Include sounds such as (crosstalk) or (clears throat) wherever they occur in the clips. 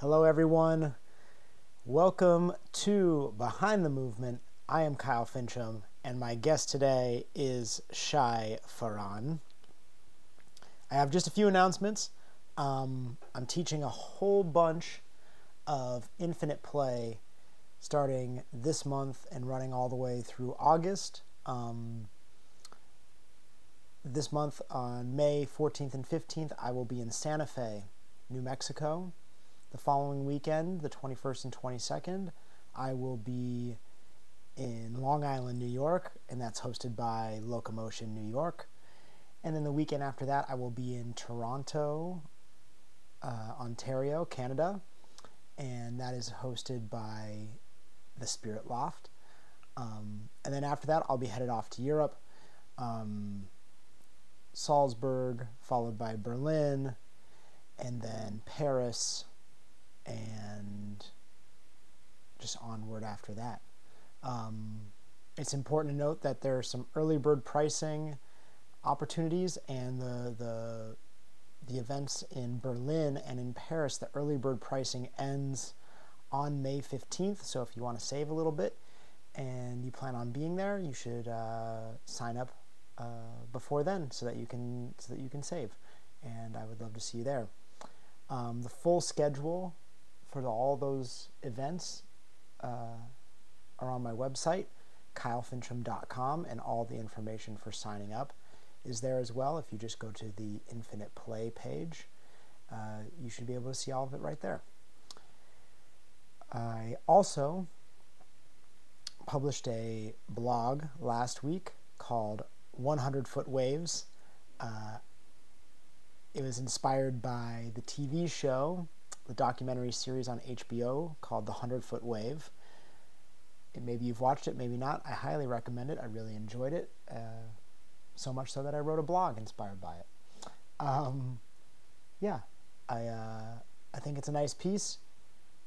Hello, everyone. Welcome to Behind the Movement. I am Kyle Fincham, and my guest today is Shai Faran. I have just a few announcements. Um, I'm teaching a whole bunch of infinite play starting this month and running all the way through August. Um, this month on May 14th and 15th, I will be in Santa Fe, New Mexico. The following weekend, the 21st and 22nd, I will be in Long Island, New York, and that's hosted by Locomotion New York. And then the weekend after that, I will be in Toronto, uh, Ontario, Canada, and that is hosted by the Spirit Loft. Um, and then after that, I'll be headed off to Europe, um, Salzburg, followed by Berlin, and then Paris, and just onward after that. Um, it's important to note that there are some early bird pricing opportunities, and the the the events in Berlin and in Paris, the early bird pricing ends on May 15th. So if you want to save a little bit and you plan on being there, you should uh, sign up uh, before then so that you can so that you can save. And I would love to see you there. Um, the full schedule for the, all those events uh, are on my website, kylefincham.com, and all the information for signing up is there as well. If you just go to the Infinite Play page, uh, you should be able to see all of it right there. I also published a blog last week called 100 Foot Waves. Uh, it was inspired by the TV show, the documentary series on HBO called The 100 Foot Wave. Maybe you've watched it, maybe not. I highly recommend it. I really enjoyed it. Uh, so much so that I wrote a blog inspired by it. Um, yeah, I, uh, I think it's a nice piece.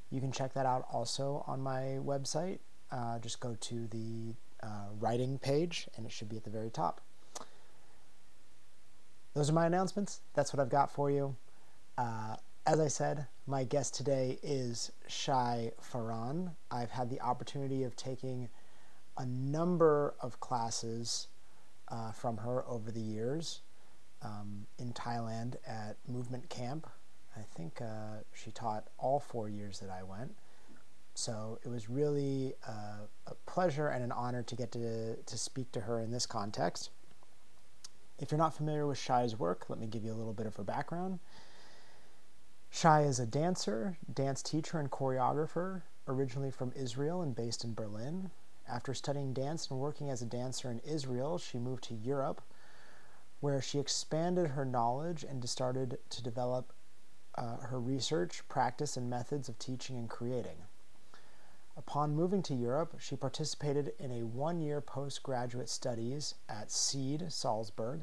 You can check that out also on my website. Uh, just go to the uh, writing page and it should be at the very top. Those are my announcements. That's what I've got for you. Uh, as I said, my guest today is Shai Faran. I've had the opportunity of taking a number of classes uh, from her over the years um, in Thailand at Movement Camp. I think uh, she taught all four years that I went. So it was really uh, a pleasure and an honor to get to, to speak to her in this context. If you're not familiar with Shai's work, let me give you a little bit of her background. Shai is a dancer, dance teacher, and choreographer, originally from Israel and based in Berlin. After studying dance and working as a dancer in Israel, she moved to Europe, where she expanded her knowledge and started to develop uh, her research, practice, and methods of teaching and creating. Upon moving to Europe, she participated in a one year postgraduate studies at SEAD Salzburg,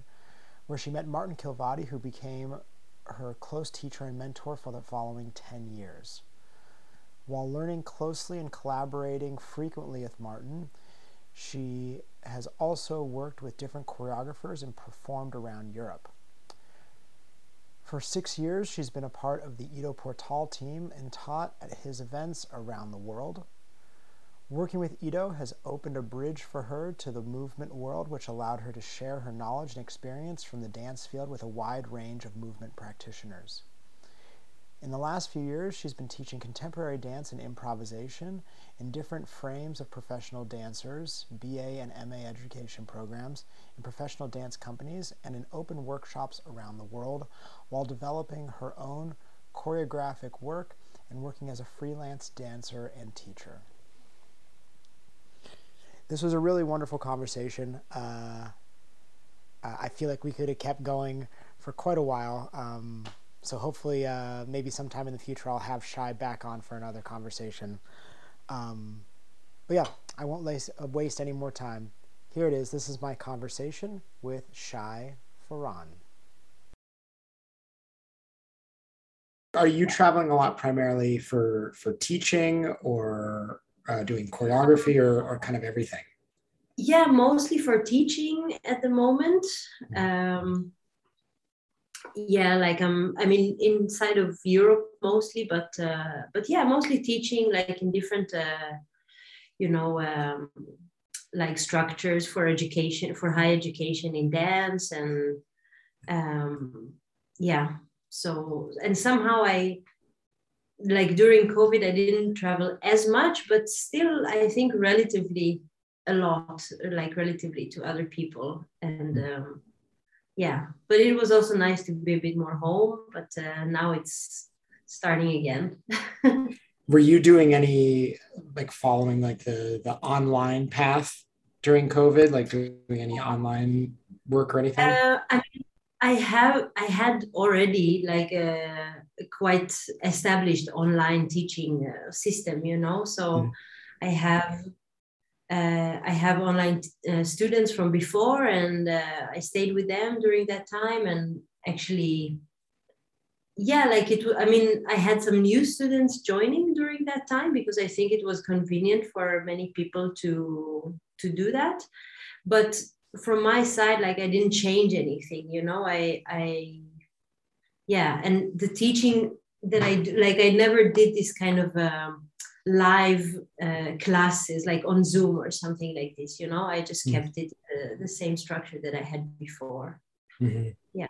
where she met Martin Kilvady, who became her close teacher and mentor for the following 10 years. While learning closely and collaborating frequently with Martin, she has also worked with different choreographers and performed around Europe. For six years, she's been a part of the Ido Portal team and taught at his events around the world. Working with Ido has opened a bridge for her to the movement world, which allowed her to share her knowledge and experience from the dance field with a wide range of movement practitioners. In the last few years, she's been teaching contemporary dance and improvisation in different frames of professional dancers, BA and MA education programs, in professional dance companies, and in open workshops around the world, while developing her own choreographic work and working as a freelance dancer and teacher. This was a really wonderful conversation. Uh, I feel like we could have kept going for quite a while. Um, so hopefully, uh, maybe sometime in the future, I'll have Shai back on for another conversation. Um, but yeah, I won't waste, any more time. Here it is. This is my conversation with Shai Faran. Are you traveling a lot primarily for for teaching or uh, doing choreography or, or kind of everything? Yeah, mostly for teaching at the moment. Mm-hmm. Um, yeah like um i mean inside of europe mostly but uh, but yeah mostly teaching like in different uh, you know um, like structures for education for high education in dance and um yeah so and somehow i like during covid i didn't travel as much but still i think relatively a lot like relatively to other people. And um, yeah but it was also nice to be a bit more home but uh, now it's starting again. (laughs) Were you doing any like following like the the online path during covid? Like doing any online work or anything? Uh, I, I have i had already like a, a quite established online teaching uh, system you know so mm. i have uh, I have online uh, students from before, and uh, I stayed with them during that time. And actually, yeah, like it. I mean, I had some new students joining during that time because I think it was convenient for many people to to do that. But from my side, like I didn't change anything. You know, I I yeah, and the teaching that I do like, I never did this kind of. Um, live uh, classes like on zoom or something like this you know i just mm-hmm. kept it uh, the same structure that i had before mm-hmm. yeah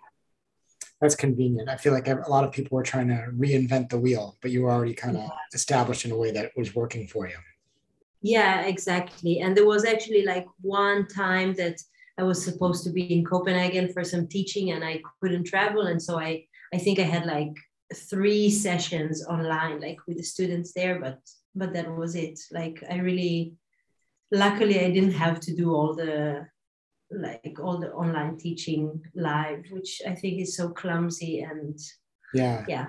that's convenient i feel like a lot of people were trying to reinvent the wheel but you were already kind of yeah. established in a way that was working for you yeah exactly and there was actually like one time that i was supposed to be in copenhagen for some teaching and i couldn't travel and so i i think i had like three sessions online like with the students there but but that was it. Like i really luckily i didn't have to do all the like all the online teaching live which i think is so clumsy and yeah. yeah.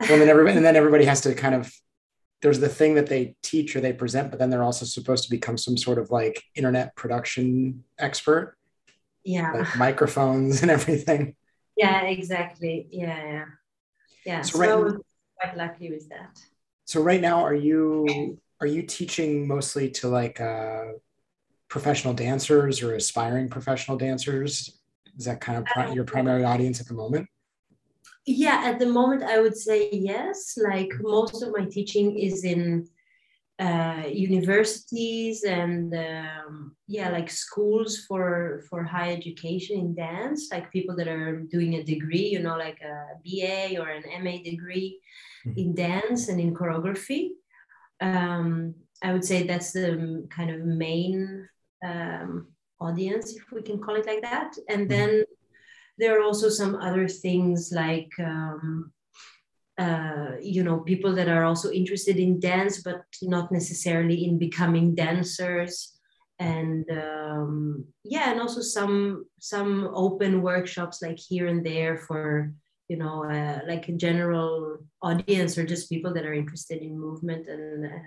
Well, then everybody and then (laughs) everybody has to kind of there's the thing that they teach or they present but then they're also supposed to become some sort of like internet production expert. Yeah. Like microphones and everything yeah exactly yeah yeah yeah so, so right, i was quite lucky with that so right now, are you are you teaching mostly to like uh, professional dancers or aspiring professional dancers? Is that kind of pri- your primary audience at the moment? Yeah, at the moment, I would say yes. Like most of my teaching is in uh, universities and um, yeah, like schools for for high education in dance, like people that are doing a degree, you know, like a BA or an MA degree mm-hmm. in dance and in choreography. Um, I would say that's the kind of main um, audience, if we can call it like that. And mm-hmm. then there are also some other things like, um, uh, you know, people that are also interested in dance, but not necessarily in becoming dancers. And um, yeah, and also some some open workshops like here and there for you know, uh, like a general audience or just people that are interested in movement and uh,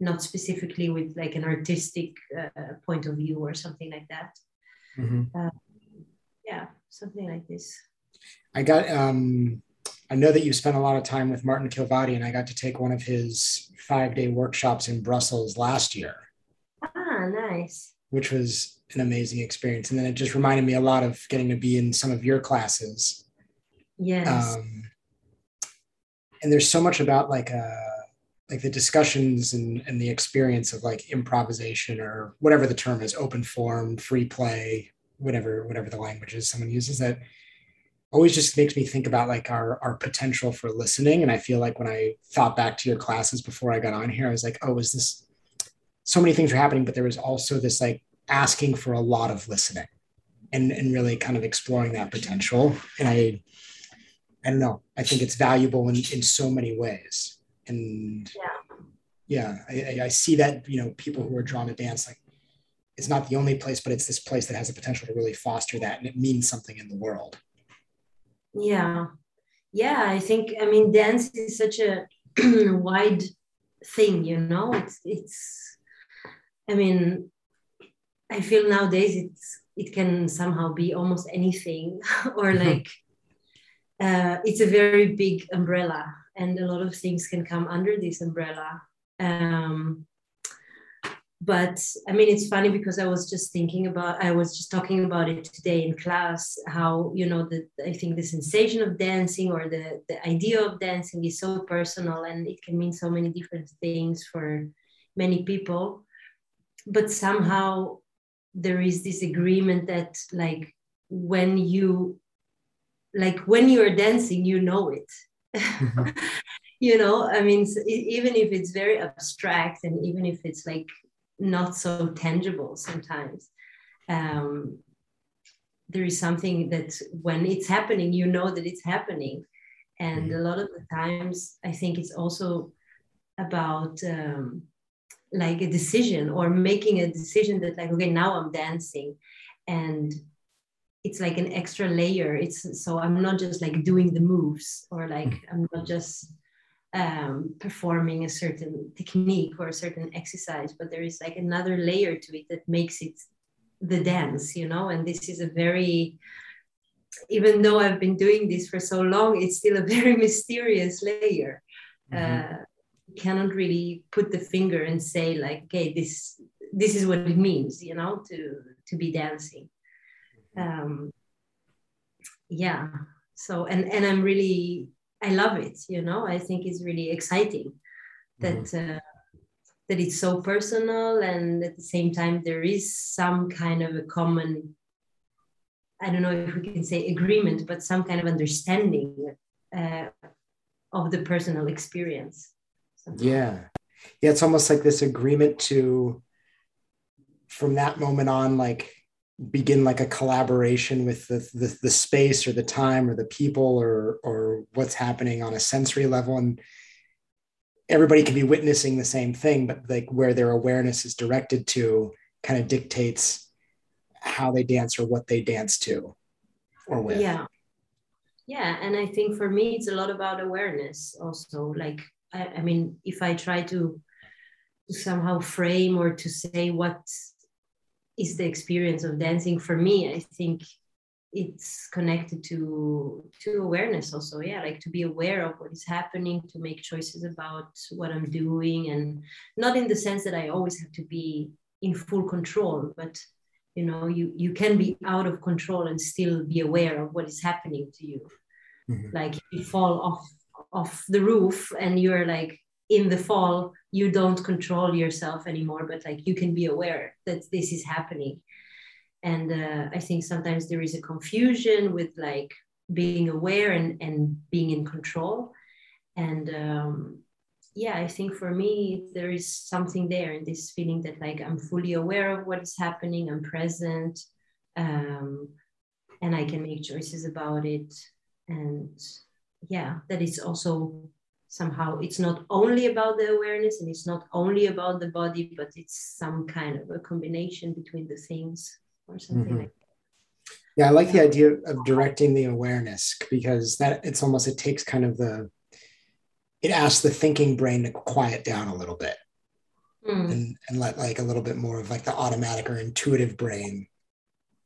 not specifically with like an artistic uh, point of view or something like that. Mm-hmm. Uh, yeah, something like this. I got, um, I know that you spent a lot of time with Martin Kilvady, and I got to take one of his five day workshops in Brussels last year. Ah, nice. Which was an amazing experience. And then it just reminded me a lot of getting to be in some of your classes Yes. Um, and there's so much about like uh like the discussions and, and the experience of like improvisation or whatever the term is, open form, free play, whatever, whatever the language is someone uses that always just makes me think about like our our potential for listening. And I feel like when I thought back to your classes before I got on here, I was like, oh, is this so many things were happening, but there was also this like asking for a lot of listening and and really kind of exploring that potential. And I I don't know. I think it's valuable in, in so many ways. And yeah, yeah I, I see that, you know, people who are drawn to dance, like it's not the only place, but it's this place that has the potential to really foster that and it means something in the world. Yeah. Yeah. I think, I mean, dance is such a (clears throat) wide thing, you know, it's, it's, I mean, I feel nowadays it's, it can somehow be almost anything (laughs) or like uh, it's a very big umbrella and a lot of things can come under this umbrella um, but i mean it's funny because i was just thinking about i was just talking about it today in class how you know the i think the sensation of dancing or the the idea of dancing is so personal and it can mean so many different things for many people but somehow there is this agreement that like when you like when you're dancing you know it mm-hmm. (laughs) you know i mean even if it's very abstract and even if it's like not so tangible sometimes. Um, there is something that when it's happening you know that it's happening. And a lot of the times i think it's also about um, like a decision or making a decision that like okay now i'm dancing. And it's like an extra layer. It's so i'm not just like doing the moves or like i'm not just um, performing a certain technique or a certain exercise but there is like another layer to it that makes it the dance you know? And this is a very even though i've been doing this for so long it's still a (laughs) very mysterious layer. Mm-hmm. uh, cannot really put the finger and say like okay this this is what it means you know to to be dancing. Um yeah. So and and i'm really i love it you know? I think it's really exciting that mm-hmm. uh, that it's so personal and at the same time there is some kind of a common i don't know if we can say agreement but some kind of understanding uh, of the personal experience. Yeah. Yeah it's almost like this agreement to from that moment on like begin like a collaboration with the, the, the space or the time or the people or or what's happening on a sensory level and everybody can be witnessing the same thing but like where their awareness is directed to kind of dictates how they dance or what they dance to or with. Yeah. Yeah and i think for me it's a lot about awareness also like i, I mean if i try to somehow frame or to say what is the experience of dancing for me i think it's connected to to awareness also yeah like to be aware of what is happening to make choices about what i'm doing and not in the sense that i always have to be in full control but you know you you can be out of control and still be aware of what is happening to you mm-hmm. like you fall off off the roof and you're like in the fall you don't control yourself anymore but like you can be aware that this is happening. And uh, i think sometimes there is a confusion with like being aware and, and being in control. And um, yeah i think for me there is something there in this feeling that like i'm fully aware of what is happening i'm present um, and i can make choices about it. And yeah that is also somehow it's not only about the awareness and it's not only about the body but it's some kind of a combination between the things or something mm-hmm. like that yeah i like the idea of directing the awareness because that it's almost it takes kind of the it asks the thinking brain to quiet down a little bit mm. and, and let like a little bit more of like the automatic or intuitive brain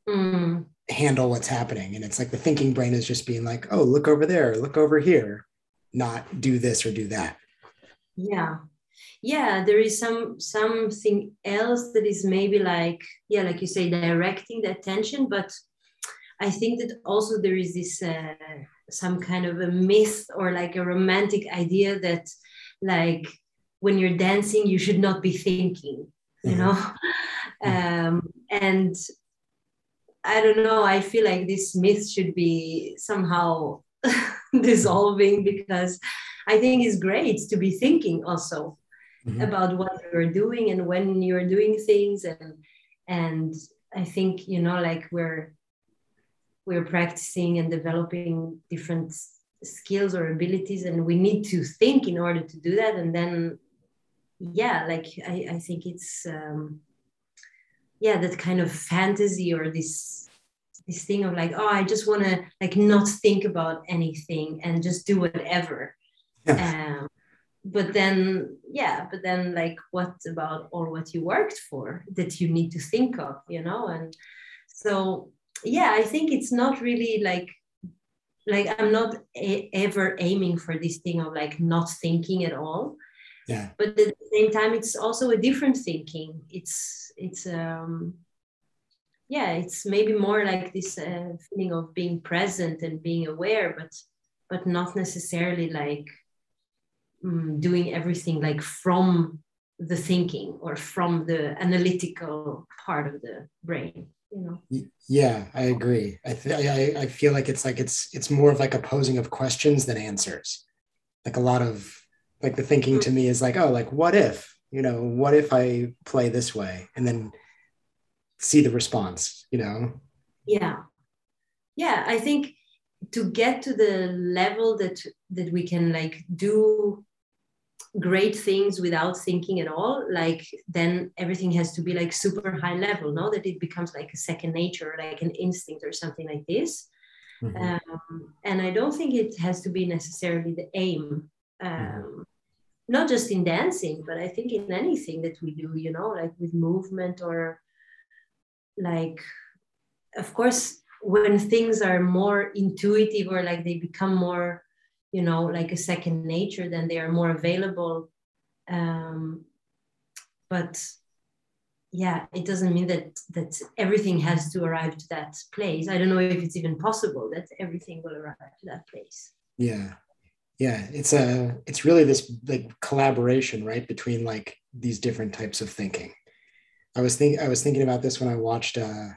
mm. handle what's happening and it's like the thinking brain is just being like oh look over there look over here not do this or do that. Yeah. Yeah there is some something else that is maybe like yeah like you say directing the attention but i think that also there is this uh, some kind of a myth or like a romantic idea that like when you're dancing you should not be thinking you know? Mm-hmm. (laughs) um, and i don't know i feel like this myth should be somehow (laughs) (laughs) dissolving because I think it's great to be thinking also mm-hmm. about what you're doing and when you're doing things and and I think you know like we're we're practicing and developing different skills or abilities and we need to think in order to do that and then yeah like I, I think it's um yeah that kind of fantasy or this this thing of like oh i just want to like not think about anything and just do whatever. Yeah. um, but then yeah but then like what about all what you worked for that you need to think of you know? And so yeah i think it's not really like like i'm not a- ever aiming for this thing of like not thinking at all. Yeah. But at the same time it's also a different thinking. It's it's um yeah it's maybe more like this uh, feeling of being present and being aware but but not necessarily like um, doing everything like from the thinking or from the analytical part of the brain you know? Yeah i agree. I th- I, I feel like it's like it's it's more of like a posing of questions than answers. Like a lot of like the thinking to me is like oh like what if you know what if i play this way? And then see the response you know yeah yeah i think to get to the level that that we can like do great things without thinking at all like then everything has to be like super high level no that it becomes like a second nature like an instinct or something like this mm-hmm. um, and i don't think it has to be necessarily the aim mm-hmm. um, not just in dancing but i think in anything that we do you know like with movement or like of course when things are more intuitive or like they become more you know like a second nature then they are more available. Um, but yeah it doesn't mean that that everything has to arrive to that place. I don't know if it's even possible that everything will arrive to that place. Yeah. Yeah it's a it's really this like collaboration right between like these different types of thinking i was thinking i was thinking about this when i watched uh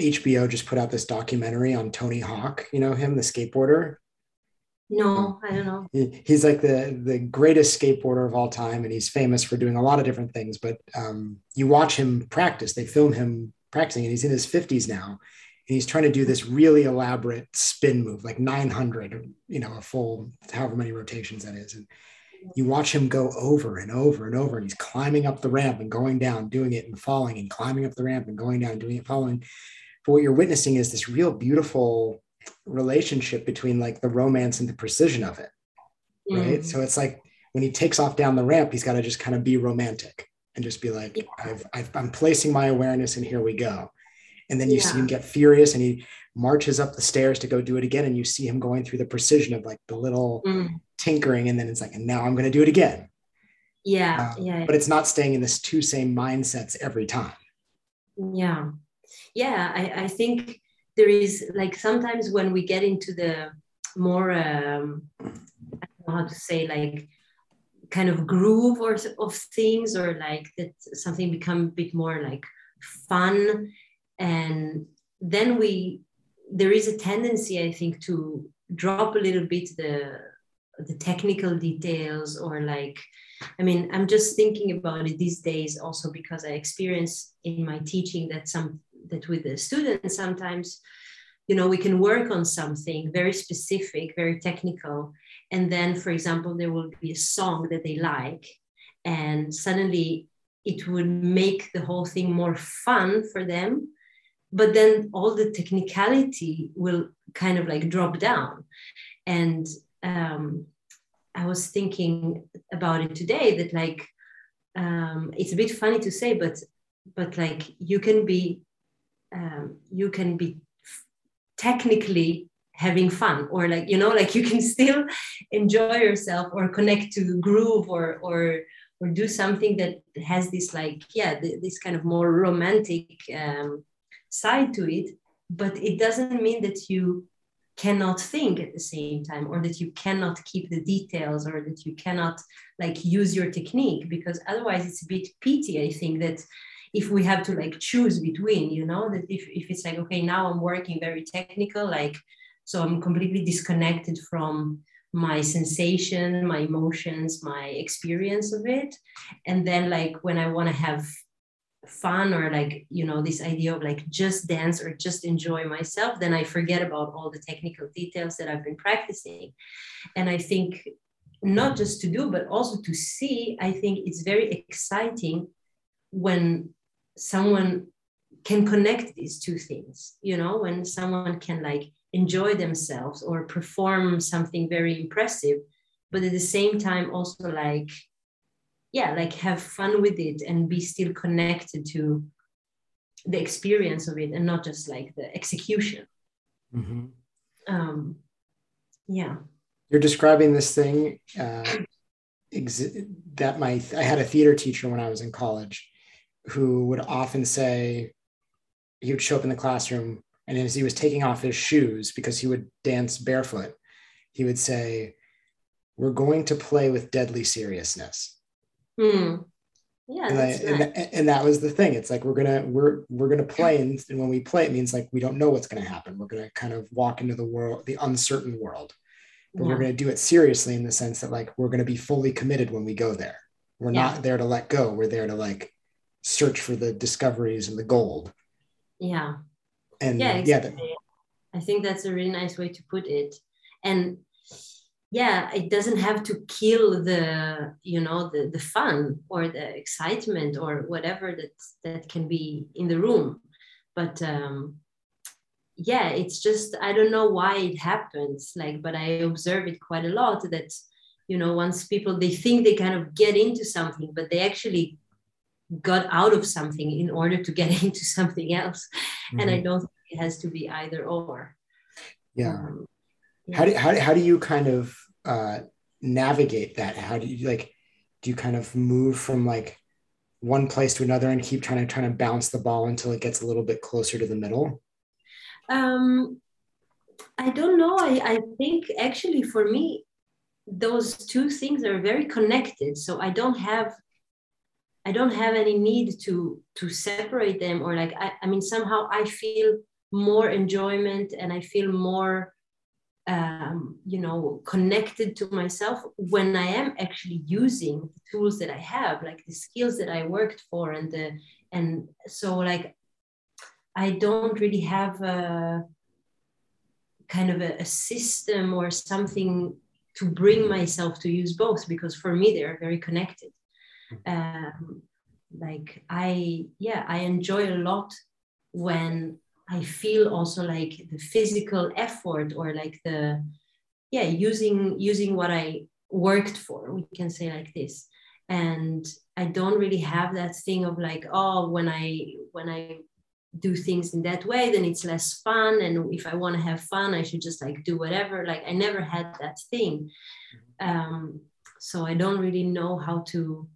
hbo just put out this documentary on tony hawk you know him the skateboarder no, I don't know. He, he's like the the greatest skateboarder of all time, and he's famous for doing a lot of different things. But um, you watch him practice; they film him practicing, and he's in his fifties now, and he's trying to do this really elaborate spin move, like nine hundred, you know, a full however many rotations that is, and you watch him go over and over and over, and he's climbing up the ramp and going down, doing it and falling, and climbing up the ramp and going down, doing it, falling. But what you're witnessing is this real beautiful relationship between like the romance and the precision of it right mm. so it's like when he takes off down the ramp he's got to just kind of be romantic and just be like I've, i am placing my awareness and here we go and then you yeah. see him get furious and he marches up the stairs to go do it again. And you see him going through the precision of like the little mm. tinkering. And then it's like and now i'm going to do it again. Yeah, uh, yeah. but it's not staying in this two same mindsets every time. Yeah. Yeah i, I think there is like sometimes when we get into the more um, I don't know how to say like kind of groove or of things or like that something become a bit more like fun and then we there is a tendency i think to drop a little bit the the technical details or like i mean i'm just thinking about it these days also because i experience in my teaching that some that with the students sometimes you know we can work on something very specific very technical. And then for example there will be a song that they like and suddenly it would make the whole thing more fun for them but then all the technicality will kind of like drop down. And um, i was thinking about it today that like um, it's a bit funny to say but but like you can be um, you can be technically having fun or like you know (laughs) like you can still enjoy yourself or connect to groove or or or do something that has this like yeah this kind of more romantic um, side to it but it doesn't mean that you cannot think at the same time or that you cannot keep the details or that you cannot like use your technique because otherwise it's a bit pity i think that if we have to like choose between you know that if, if it's like okay now i'm working very technical like so i'm completely disconnected from my sensation my emotions my experience of it. And then like when i want to have fun or like you know this idea of like just dance or just enjoy myself then i forget about all the technical details that i've been practicing. And i think not just to do but also to see i think it's very exciting when someone can connect these two things you know when someone can like enjoy themselves or perform something very impressive but at the same time also like yeah like have fun with it and be still connected to the experience of it and not just like the execution mm-hmm. um yeah you're describing this thing uh, exi- that my I had a theater teacher when I was in college who would often say he would show up in the classroom and as he was taking off his shoes because he would dance barefoot, he would say, "We're going to play with deadly seriousness." Hmm. Yeah, and, I, that's and, nice. and that was the thing. It's like we're gonna we're we're gonna play, and, and when we play, it means like we don't know what's gonna happen. We're gonna kind of walk into the world, the uncertain world, but we're gonna do it seriously in the sense that like we're gonna be fully committed when we go there. We're Yeah. not there to let go. We're there to like search for the discoveries and the gold. yeah. And yeah yeah, exactly. i think that's a really nice way to put it and yeah it doesn't have to kill the you know the, the fun or the excitement or whatever that that can be in the room but um yeah it's just i don't know why it happens like but i observe it quite a lot that you know once people they think they kind of get into something but they actually got out of something in order to get (laughs) into something else and I Mhm. don't think it has to be either or. yeah. Um, How do, how, how do you kind of uh, navigate that? How do you like, do you kind of move from like one place to another and keep trying to trying to bounce the ball until it gets a little bit closer to the middle? um, I don't know. I, I think actually for me, those two things are very connected. So I don't have I don't have any need to to separate them or like I, I mean somehow I feel more enjoyment and I feel more um, you know connected to myself when I am actually using the tools that I have like the skills that I worked for and the and so like I don't really have a kind of a, a system or something to bring myself to use both because for me they are very connected. Um, like i yeah i enjoy a lot when i feel also like the physical effort or like the yeah using using what i worked for we can say like this. And i don't really have that thing of like oh when i when i do things in that way then it's less fun. And if i want to have fun i should just like do whatever. Like i never had that thing. Um, so i don't really know how to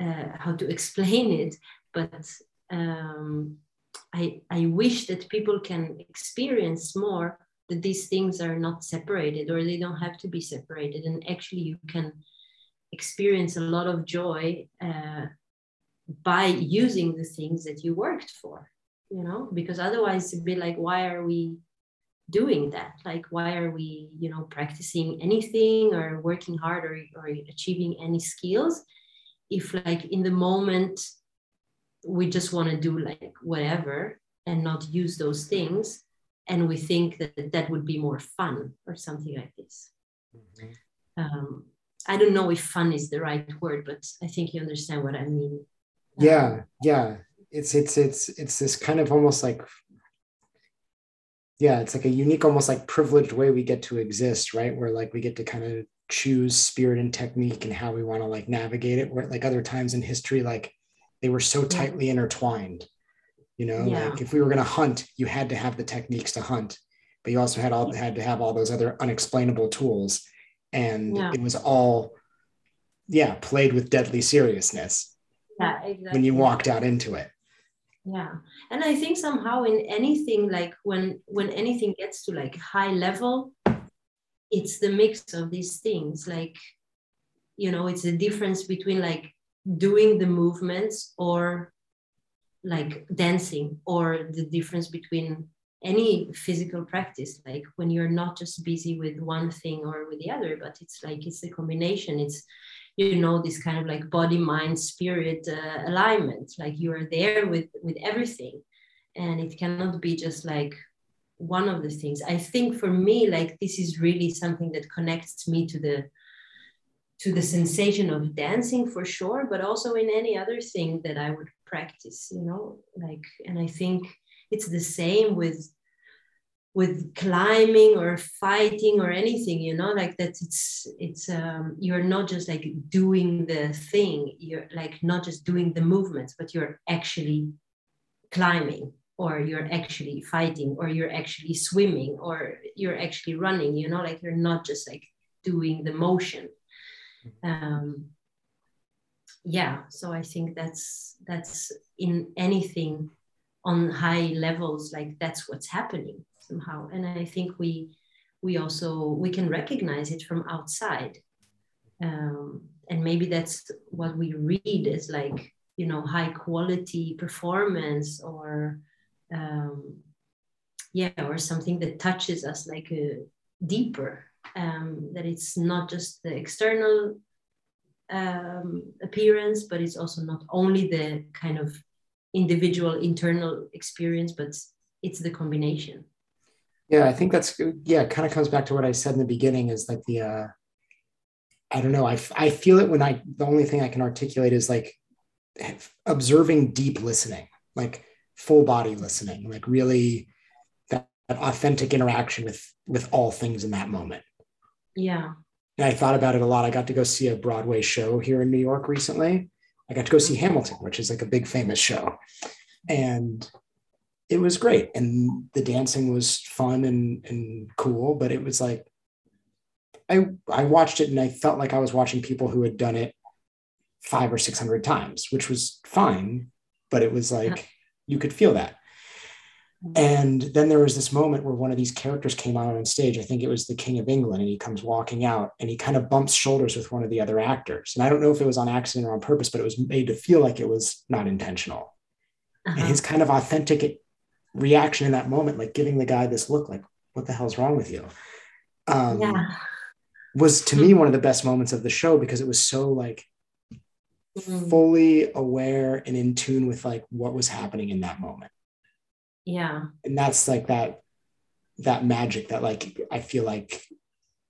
uh, how to (laughs) explain it. But um, I, I wish that people can experience more that these things are not separated or they don't have to be separated. And actually you can experience a lot of joy uh, by using the things that you worked for you know? Because otherwise it'd be like why are we doing that? Like why are we you know practicing anything or working hard or, or achieving any skills if like in the moment we just want to do like whatever and not use those things and we think that that would be more fun or something like this um, i don't know if fun is the right word but i think you understand what i mean Yeah, yeah. It's it's it's it's this kind of almost like yeah, it's like a unique, almost like privileged way we get to exist, right? Where like we get to kind of choose spirit and technique and how we want to like navigate it. Where like other times in history, like they were so tightly intertwined. You know, Yeah. like if we were gonna hunt, you had to have the techniques to hunt, but you also had all had to have all those other unexplainable tools. And Yeah. it was all yeah, played with deadly seriousness yeah exactly when you walked out into it. yeah and i think somehow in anything like when when anything gets to like high level it's the mix of these things like you know it's the difference between like doing the movements or like dancing or the difference between any physical practice like when you're not just busy with one thing or with the other but it's like it's a combination. It's you know this kind of like body mind spirit uh, alignment. Like you are there with with everything and it cannot be just like one of the things. I think for me like this is really something that connects me to the to the sensation of dancing for sure but also in any other thing that i would practice you know like and i think it's the same with with climbing or fighting or anything you know like that it's it's um you're not just like doing the thing you're like not just doing the movements but you're actually climbing or you're actually fighting or you're actually swimming or you're actually running you know like you're not just like doing the motion um, yeah so i think that's that's in anything on high levels like that's what's happening somehow. And i think we we also we can recognize it from outside. Um, and maybe that's what we read as like you know high quality performance or um, yeah or something that touches us like a uh, deeper um, that it's not just the external um, appearance but it's also not only the kind of individual internal experience but it's the combination. Yeah i think that's yeah kind of comes back to what i said in the beginning is like the uh i don't know i, I feel it when i the only thing i can articulate is like observing deep listening like full body listening like really that, that authentic interaction with with all things in that moment yeah. And i thought about it a lot. I got to go see a broadway show here in new york recently. I got to go see mm-hmm. hamilton which is like a big famous show. And it was great. And the dancing was fun and and cool but it was like i i watched it and i felt like i was watching people who had done it five or six hundred times which was fine but it was like yeah. you could feel that and then there was this moment where one of these characters came out on stage. I think it was the King of England, and he comes walking out and he kind of bumps shoulders with one of the other actors. And I don't know if it was on accident or on purpose, but it was made to feel like it was not intentional. Uh-huh. And his kind of authentic reaction in that moment, like giving the guy this look like, what the hell's wrong with you? Um, yeah. Was to me one of the best moments of the show because it was so like mm-hmm. fully aware and in tune with like what was happening in that moment. Yeah. And that's like that that magic that like I feel like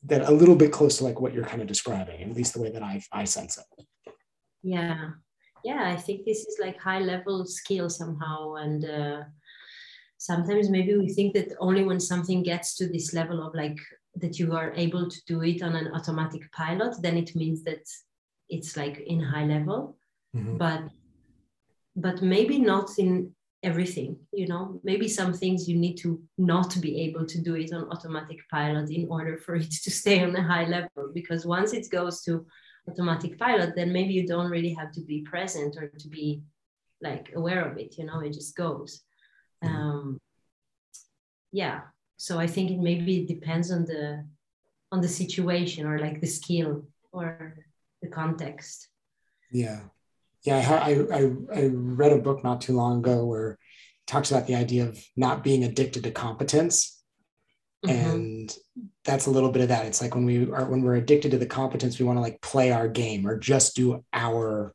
that a little bit close to like what you're kind of describing, at least the way that I I sense it. Yeah. Yeah, I think this is like high level skill somehow and uh sometimes maybe we think that only when something gets to this level of like that you are able to do it on an automatic pilot then it means that it's like in high level mm-hmm. but but maybe not in everything you know? Maybe some things you need to not be able to do it on automatic pilot in order for it to stay on a high level because once it goes to automatic pilot then maybe you don't really have to be present or to be like aware of it you know? It just goes. Mm-hmm. um, yeah. So i think it maybe depends on the on the situation or like the skill or the context. Yeah yeah I, I i read a book not too long ago where it talks about the idea of not being addicted to competence mm-hmm. and that's a little bit of that it's like when we are when we're addicted to the competence we want to like play our game or just do our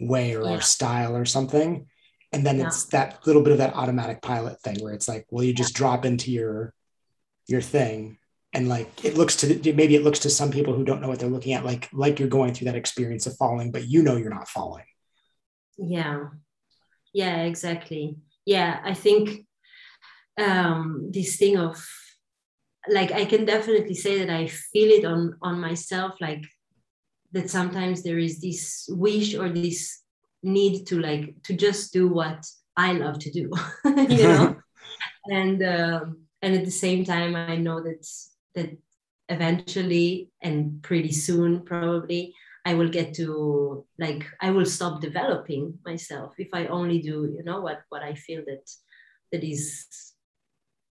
way or yeah. our style or something and then yeah. it's that little bit of that automatic pilot thing where it's like well you just yeah. drop into your your thing and like it looks to maybe it looks to some people who don't know what they're looking at like like you're going through that experience of falling but you know you're not falling yeah. Yeah exactly. Yeah i think um this thing of like i can definitely say that i feel it on on myself like that sometimes there is this wish or this need to like to just do what I love to do, (laughs) you know, (laughs) and um, and at the same time I know that that eventually and pretty soon probably I will get to like I will stop developing myself if I only do you know what what I feel that that is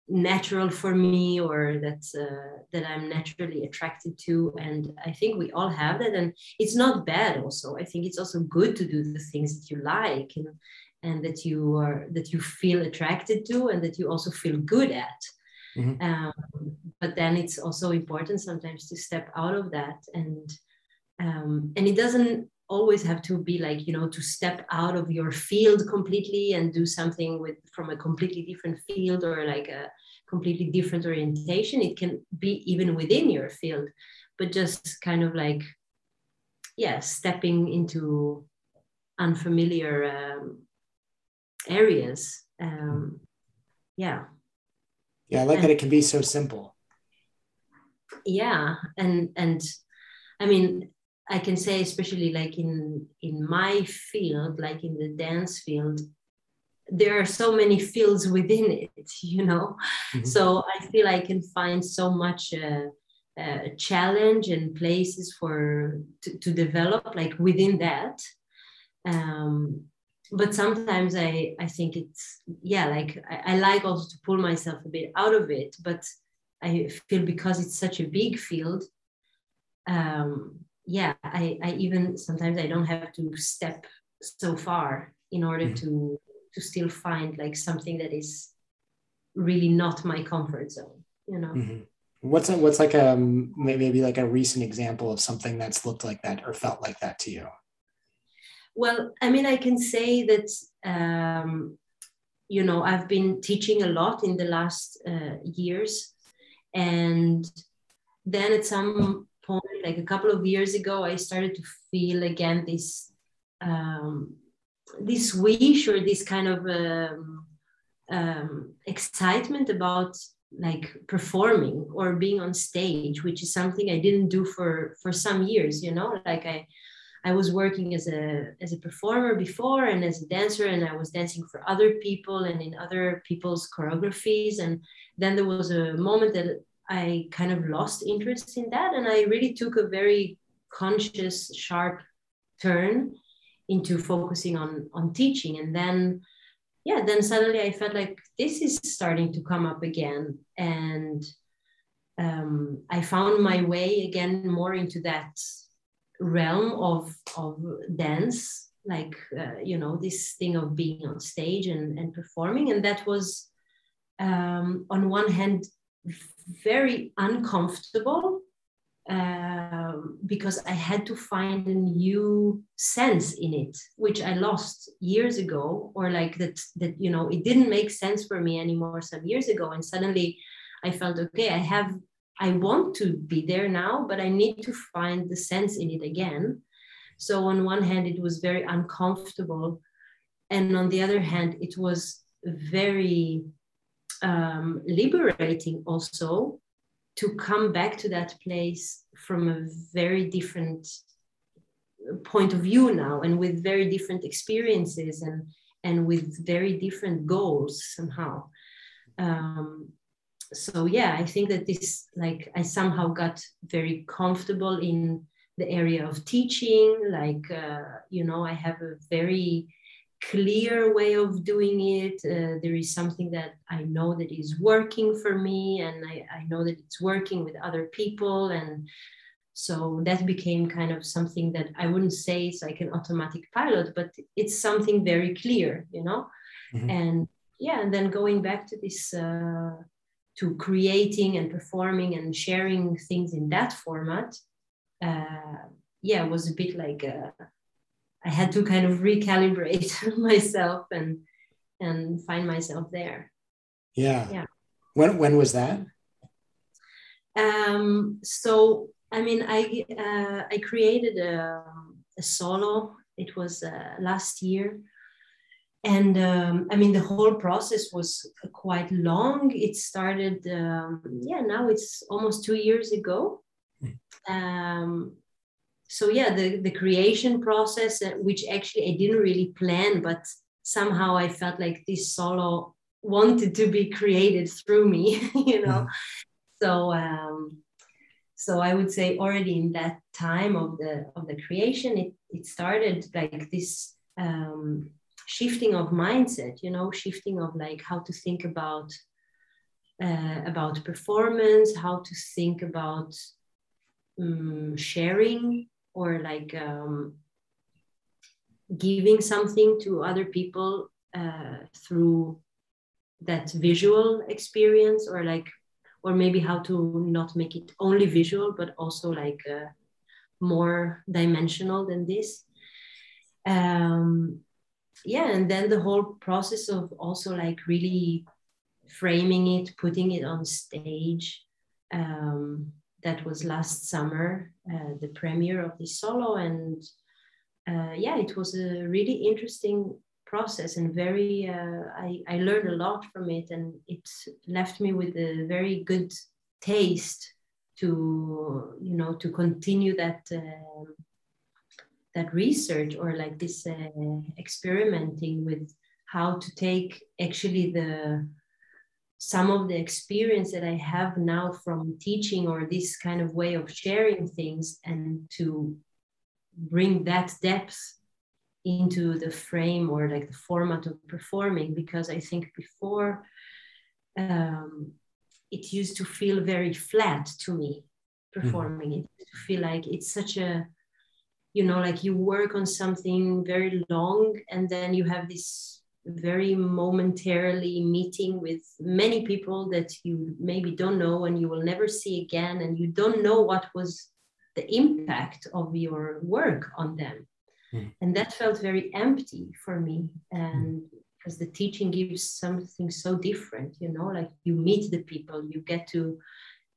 natural for me or that's uh, that i'm naturally attracted to. And i think we all have that. And it's not bad also. I think it's also good to do the things that you like and and that you are that you feel attracted to and that you also feel good at. Mm-hmm. um, but then it's also important sometimes to step out of that and um, and it doesn't always have to be like you know to step out of your field completely and do something with from a completely different field or like a completely different orientation. It can be even within your field but just kind of like yeah stepping into unfamiliar um, areas. Um, yeah. Yeah i like and, that it can be so simple. Yeah and and i mean I can say, especially like in in my field, like in the dance field, there are so many fields within it, (laughs) you know. Mm-hmm. So I feel I can find so much uh, uh, challenge and places for to, to, develop like within that um, but sometimes i i think it's yeah like I, I, like also to pull myself a bit out of it but i feel because it's such a big field um, yeah I, I even sometimes i don't have to step so far in order mm-hmm. to to still find like something that is really not my comfort zone you know mm-hmm. What's a, what's like a um, maybe like a recent example of something that's looked like that or felt like that to you? Well, I mean, I can say that um, you know I've been teaching a lot in the last uh, years, and then at some point, like a couple of years ago, I started to feel again this um, this wish or this kind of um, um, excitement about like performing or being on stage which is something i didn't do for for some years you know? Like i i was working as a as a performer before and as a dancer and i was dancing for other people and in other people's choreographies and then there was a moment that i kind of lost interest in that and i really took a very conscious sharp turn into focusing on on teaching and then yeah, then suddenly I felt like this is starting to come up again. And um, I found my way again more into that realm of, of dance, like, uh, you know, this thing of being on stage and, and performing. And that was, um, on one hand, very uncomfortable um, because I had to find a new sense in it, which I lost years ago, or like that that you know it didn't make sense for me anymore some years ago, and suddenly I felt okay. I have I want to be there now, but I need to find the sense in it again. So on one hand, it was very uncomfortable, and on the other hand, it was very um, liberating also to come back to that place from a very different point of view now and with very different experiences and and with very different goals somehow. Um, so yeah i think that this like i somehow got very comfortable in the area of teaching like uh, you know i have a very clear way of doing it. Uh, there is something that I know that is working for me, and I, I know that it's working with other people. And so that became kind of something that I wouldn't say it's like an automatic pilot, but it's something very clear, you know? Mm-hmm. And yeah, and then going back to this, uh, to creating and performing and sharing things in that format, uh, yeah, was a bit like a, I had to kind of recalibrate (laughs) myself and and find myself there. Yeah. Yeah. When when was that? Um, so I mean, I uh, I created a, a solo. It was uh, last year, and um, I mean the whole process was quite long. It started, um, yeah. Now it's almost two years ago. Hmm. Um, so yeah the the creation process uh, which actually i didn't really plan but somehow i felt like this solo wanted to be created through me (laughs) you know mm-hmm. so um so i would say already in that time of the of the creation it it started like this um shifting of mindset you know shifting of like how to think about uh, about performance how to think about um, sharing or like um, giving something to other people uh, through that visual experience or like or maybe how to not make it only visual but also like uh, more dimensional than this. Um, yeah and then the whole process of also like really framing it putting it on stage um, that was last summer, uh, the premiere of the solo. And uh, yeah, it was a really interesting process and very, uh, I, I learned a lot from it and it left me with a very good taste to, you know, to continue that, um, that research or like this uh, experimenting with how to take actually the some of the experience that I have now from teaching or this kind of way of sharing things and to bring that depth into the frame or like the format of performing because I think before um, it used to feel very flat to me performing mm-hmm. it to feel like it's such a you know like you work on something very long and then you have this very momentarily meeting with many people that you maybe don't know and you will never see again and you don't know what was the impact of your work on them mm. and that felt very empty for me and because the teaching gives something so different you know like you meet the people you get to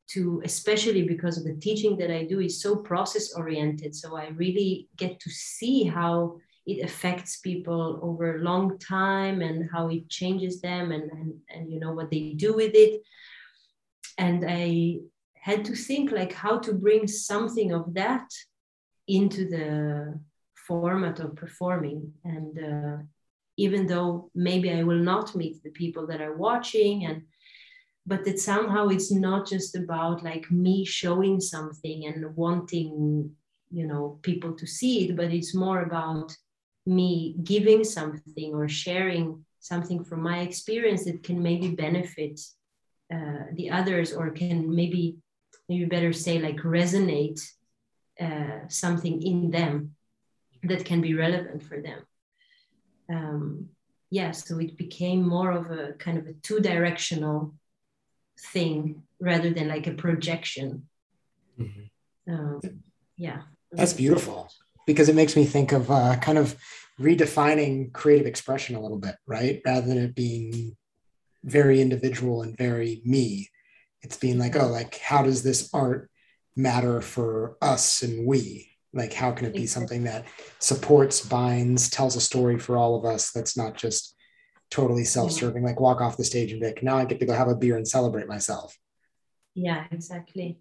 to especially because of the teaching that i do is so process oriented so i really get to see how it affects people over a long time and how it changes them and, and, and you know what they do with it. And i had to think like how to bring something of that into the format of performing. And uh, even though maybe i will not meet the people that are watching and but that somehow it's not just about like me showing something and wanting you know people to see it but it's more about me giving something or sharing something from my experience that can maybe benefit uh, the others or can maybe maybe better say like resonate uh, something in them that can be relevant for them. Um, yeah so it became more of a kind of a two-directional thing rather than like a projection. Mm-hmm. um, yeah. That's beautiful because it makes me think of uh, kind of redefining creative expression a little bit, right? Rather than it being very individual and very me, it's being like, oh, like how does this art matter for us and we? Like, how can it be something that supports, binds, tells a story for all of us that's not just totally self-serving, like walk off the stage and be like, now I get to go have a beer and celebrate myself. Yeah, exactly.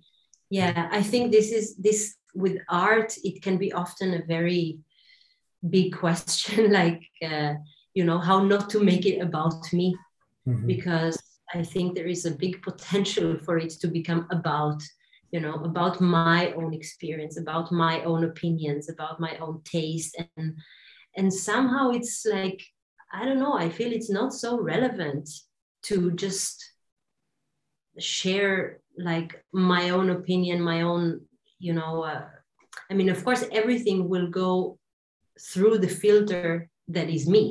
Yeah, I think this is this with art, it can be often a very big question, (laughs) like, uh, you know, how not to make it about me, mm-hmm. because I think there is a big (laughs) potential for it to become about, you know, about my own experience, about my own opinions, about my own taste, and and somehow it's like, I don't know, I feel it's not so relevant to just share like my own opinion, my own you know uh, i mean of course everything will go through the filter that is me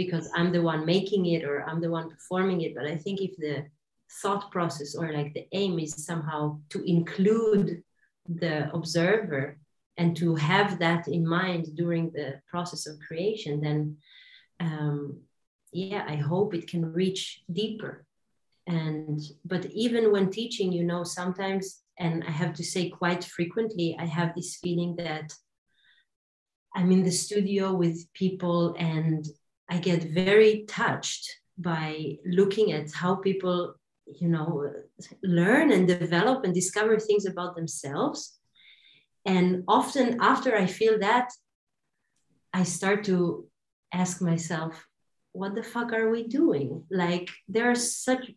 because i'm the one making it or i'm the one performing it. But i think if the thought process or like the aim is somehow to include the observer and to have that in mind during the process of creation then um, yeah i hope it can reach deeper. And but even when teaching you know sometimes and I have to say, quite frequently, I have this feeling that I'm in the studio with people and I get very touched by looking at how people, you know, learn and develop and discover things about themselves. And often after I feel that, I start to ask myself, what the fuck are we doing? Like, there are such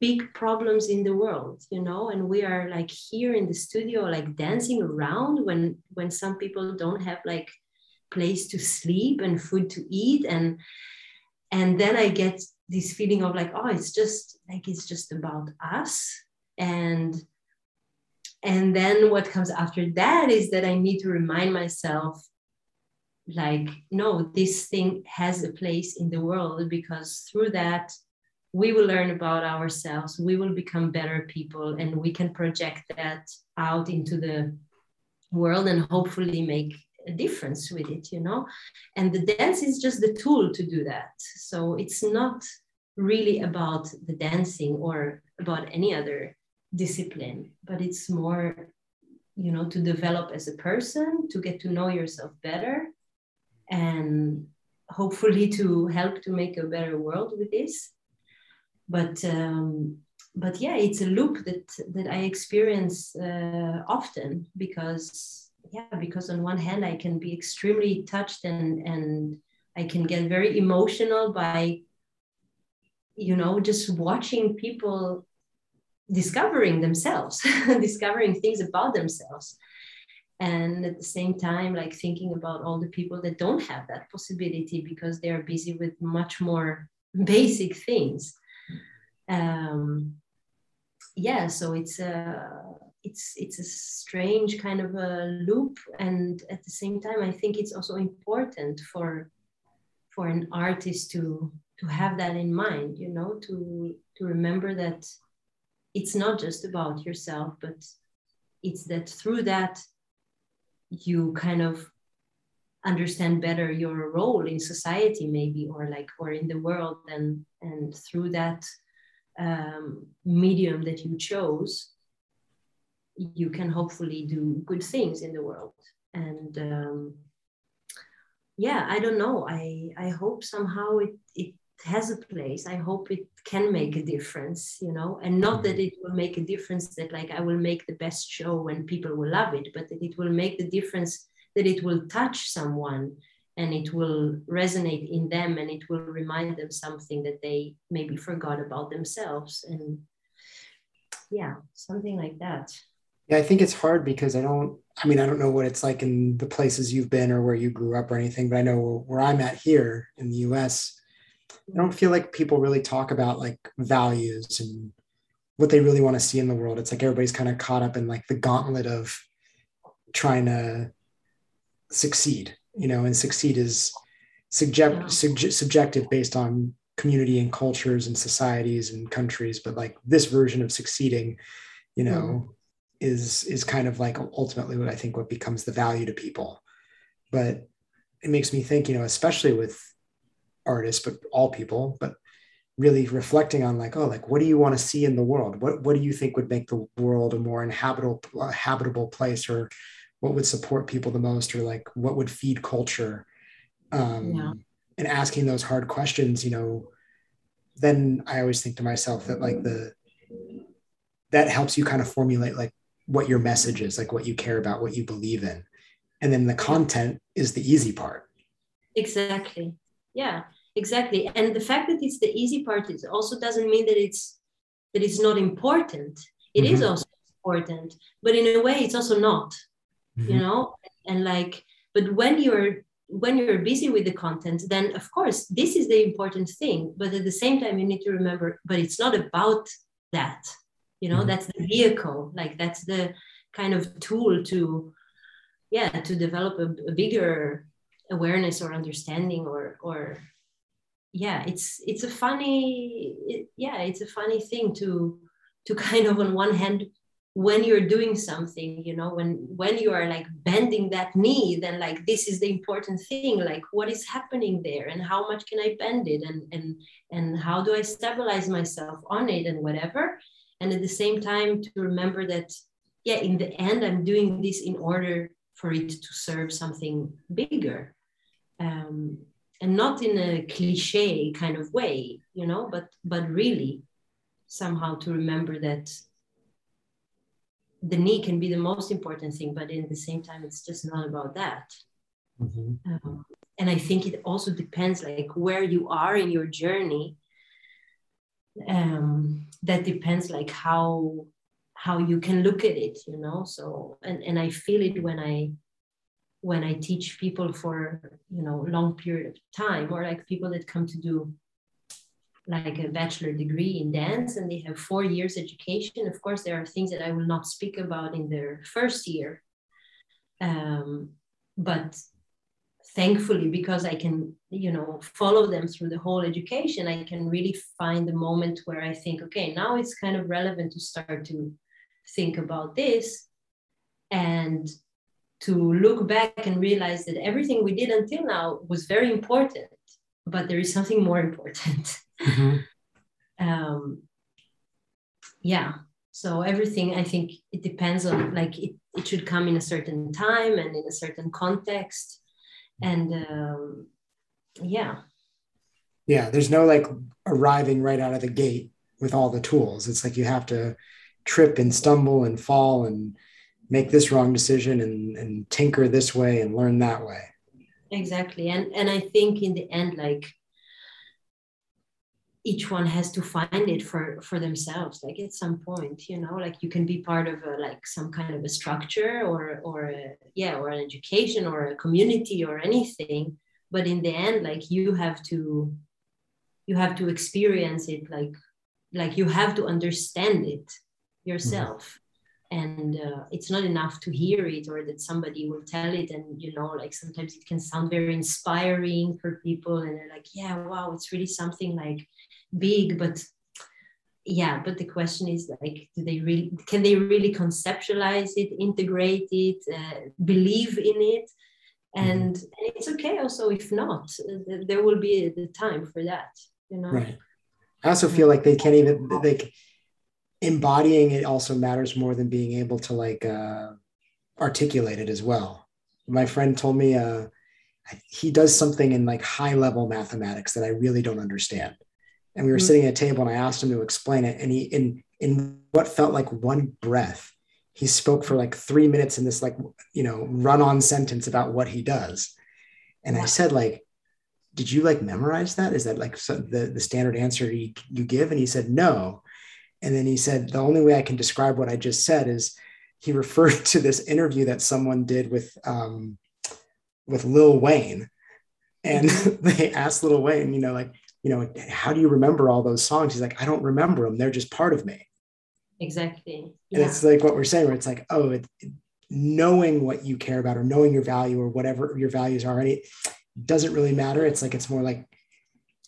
big problems in the world you know and we are like here in the studio like dancing around when when some people don't have like place to sleep and food to eat. And and then i get this feeling of like oh it's just like it's just about us. And and then what comes after that is that i need to remind myself like no this thing has a place in the world because through that we will learn about ourselves. We will become better people and we can project that out into the world and hopefully make a difference with it you know? And the dance is just the tool to do that. So it's not really about the dancing or about any other discipline but it's more you know to develop as a person to get to know yourself better and hopefully to help to make a better world with this but um, but yeah, it's a loop that that I experience uh, often because yeah, because on one hand I can be extremely touched and and I can get very emotional by you know just watching people discovering themselves (laughs) discovering things about themselves. And at the same time like thinking about all the people that don't have that possibility because they are busy with much more (laughs) basic things um yeah so it's a it's it's a strange kind of a loop. And at the same time i think it's also important for for an artist to to have that in mind you know to to remember that it's not just about yourself but it's that through that you kind of understand better your role in society maybe or like or in the world. And and through that um, medium that you chose you can hopefully do good things in the world. And um, yeah i don't know. I i hope somehow it it has a place. I hope it can make a difference you know and not that it will make a difference that like i will make the best show and people will love it but that it will make the difference that it will touch someone and it will resonate in them and it will remind them something that they maybe forgot about themselves and yeah something like that yeah i think it's hard because i don't i mean i don't know what it's like in the places you've been or where you grew up or anything but i know where i'm at here in the us I don't feel like people really talk about like values and what they really want to see in the world. It's like everybody's kind of caught up in like the gauntlet of trying to succeed, you know, and succeed is subject, yeah. sub- subjective based on community and cultures and societies and countries. But like this version of succeeding, you know, mm. is is kind of like ultimately what I think what becomes the value to people. But it makes me think, you know, especially with artists, but all people, but really reflecting on like, oh, like what do you want to see in the world? What what do you think would make the world a more inhabitable uh, habitable place, or what would support people the most, or like what would feed culture? Um, yeah. And asking those hard questions, you know, then I always think to myself that like the that helps you kind of formulate like what your message is, like what you care about, what you believe in, and then the content is the easy part. Exactly. Yeah exactly and the fact that it's the easy part is also doesn't mean that it's that it's not important It mm-hmm. is also important but in a way it's also not mm-hmm. you know and like but when you're when you're busy with the content then of course this is the important thing but at the same time you need to remember but it's not about that you know mm-hmm. that's the vehicle like that's the kind of tool to yeah to develop a, a bigger awareness or understanding or or yeah it's it's a funny it, yeah it's a funny thing to to (laughs) kind of on one hand when you're doing something you know when when you are like bending that knee then like this is the important thing like what is happening there and how much can i bend it and and and how do i stabilize myself on it and whatever. And at the same time to remember that yeah in the end i'm doing this in order for it to serve something bigger. Um, and not in a cliche kind of way you know but but really somehow to remember that the knee can be the most important thing but in the same time it's just not about that mm-hmm. um, and i think it also depends like where you are in your journey um, that depends like how how you can look at it you know so and, and i feel it when i when I teach people for you know long period of time, or like people that come to do like a bachelor degree in dance and they have four years education. Of course, there are things that I will not speak about in their first year, um, but thankfully because i can you know follow them through the whole education i can really find the moment where i think okay now it's kind of relevant to start to think about this and to look back and realize that everything we did until now was very important, but there is something more important. (laughs) Mm-hmm. um, yeah. So everything, I think it depends on like it, it should come in a certain time and in a certain context. And um, yeah. Yeah. There's no like arriving right out of the gate with all the tools. It's like you have to trip and stumble and fall and make this wrong decision and, and tinker this way and learn that way exactly and and i think in the end like each one has to find it for for themselves like at some point you know like you can be part of a like some kind of a structure or or a, yeah or an education or a community or anything but in the end like you have to you have to experience it like like you have to understand it yourself. And uh, it's not enough to hear it or that somebody will tell it and you know like sometimes it can sound very inspiring for people and they're like yeah wow it's really something like big but yeah but the question is like do they really can they really conceptualize it integrate it uh, believe in it mm-hmm. and, mm-hmm. and, it's okay also if not there will be the time for that you know right i also feel like they can't even they embodying it also matters more than being able to like uh, articulate it as well. My friend told me uh, he does something in like high level mathematics that I really don't understand. And we were mm-hmm. sitting at a table and I asked him to explain it. And he, in, in what felt like one breath, he spoke for like three minutes in this like, you know, run on sentence about what he does. And I said, like, did you like memorize that? Is that like so the, the standard answer you, you give? And he said, no. And then he said, the only way I can describe what I just said is he (laughs) referred to this interview that someone did with um, with Lil Wayne. And (laughs) they asked Lil Wayne, you know, like, you know, how do you remember all those songs? He's like, I don't remember them. They're just part of me. Exactly. Yeah. And it's like what we're saying, where it's like, oh, it, knowing what you care about or knowing your value or whatever your values are, and it doesn't really matter. It's like, it's more like,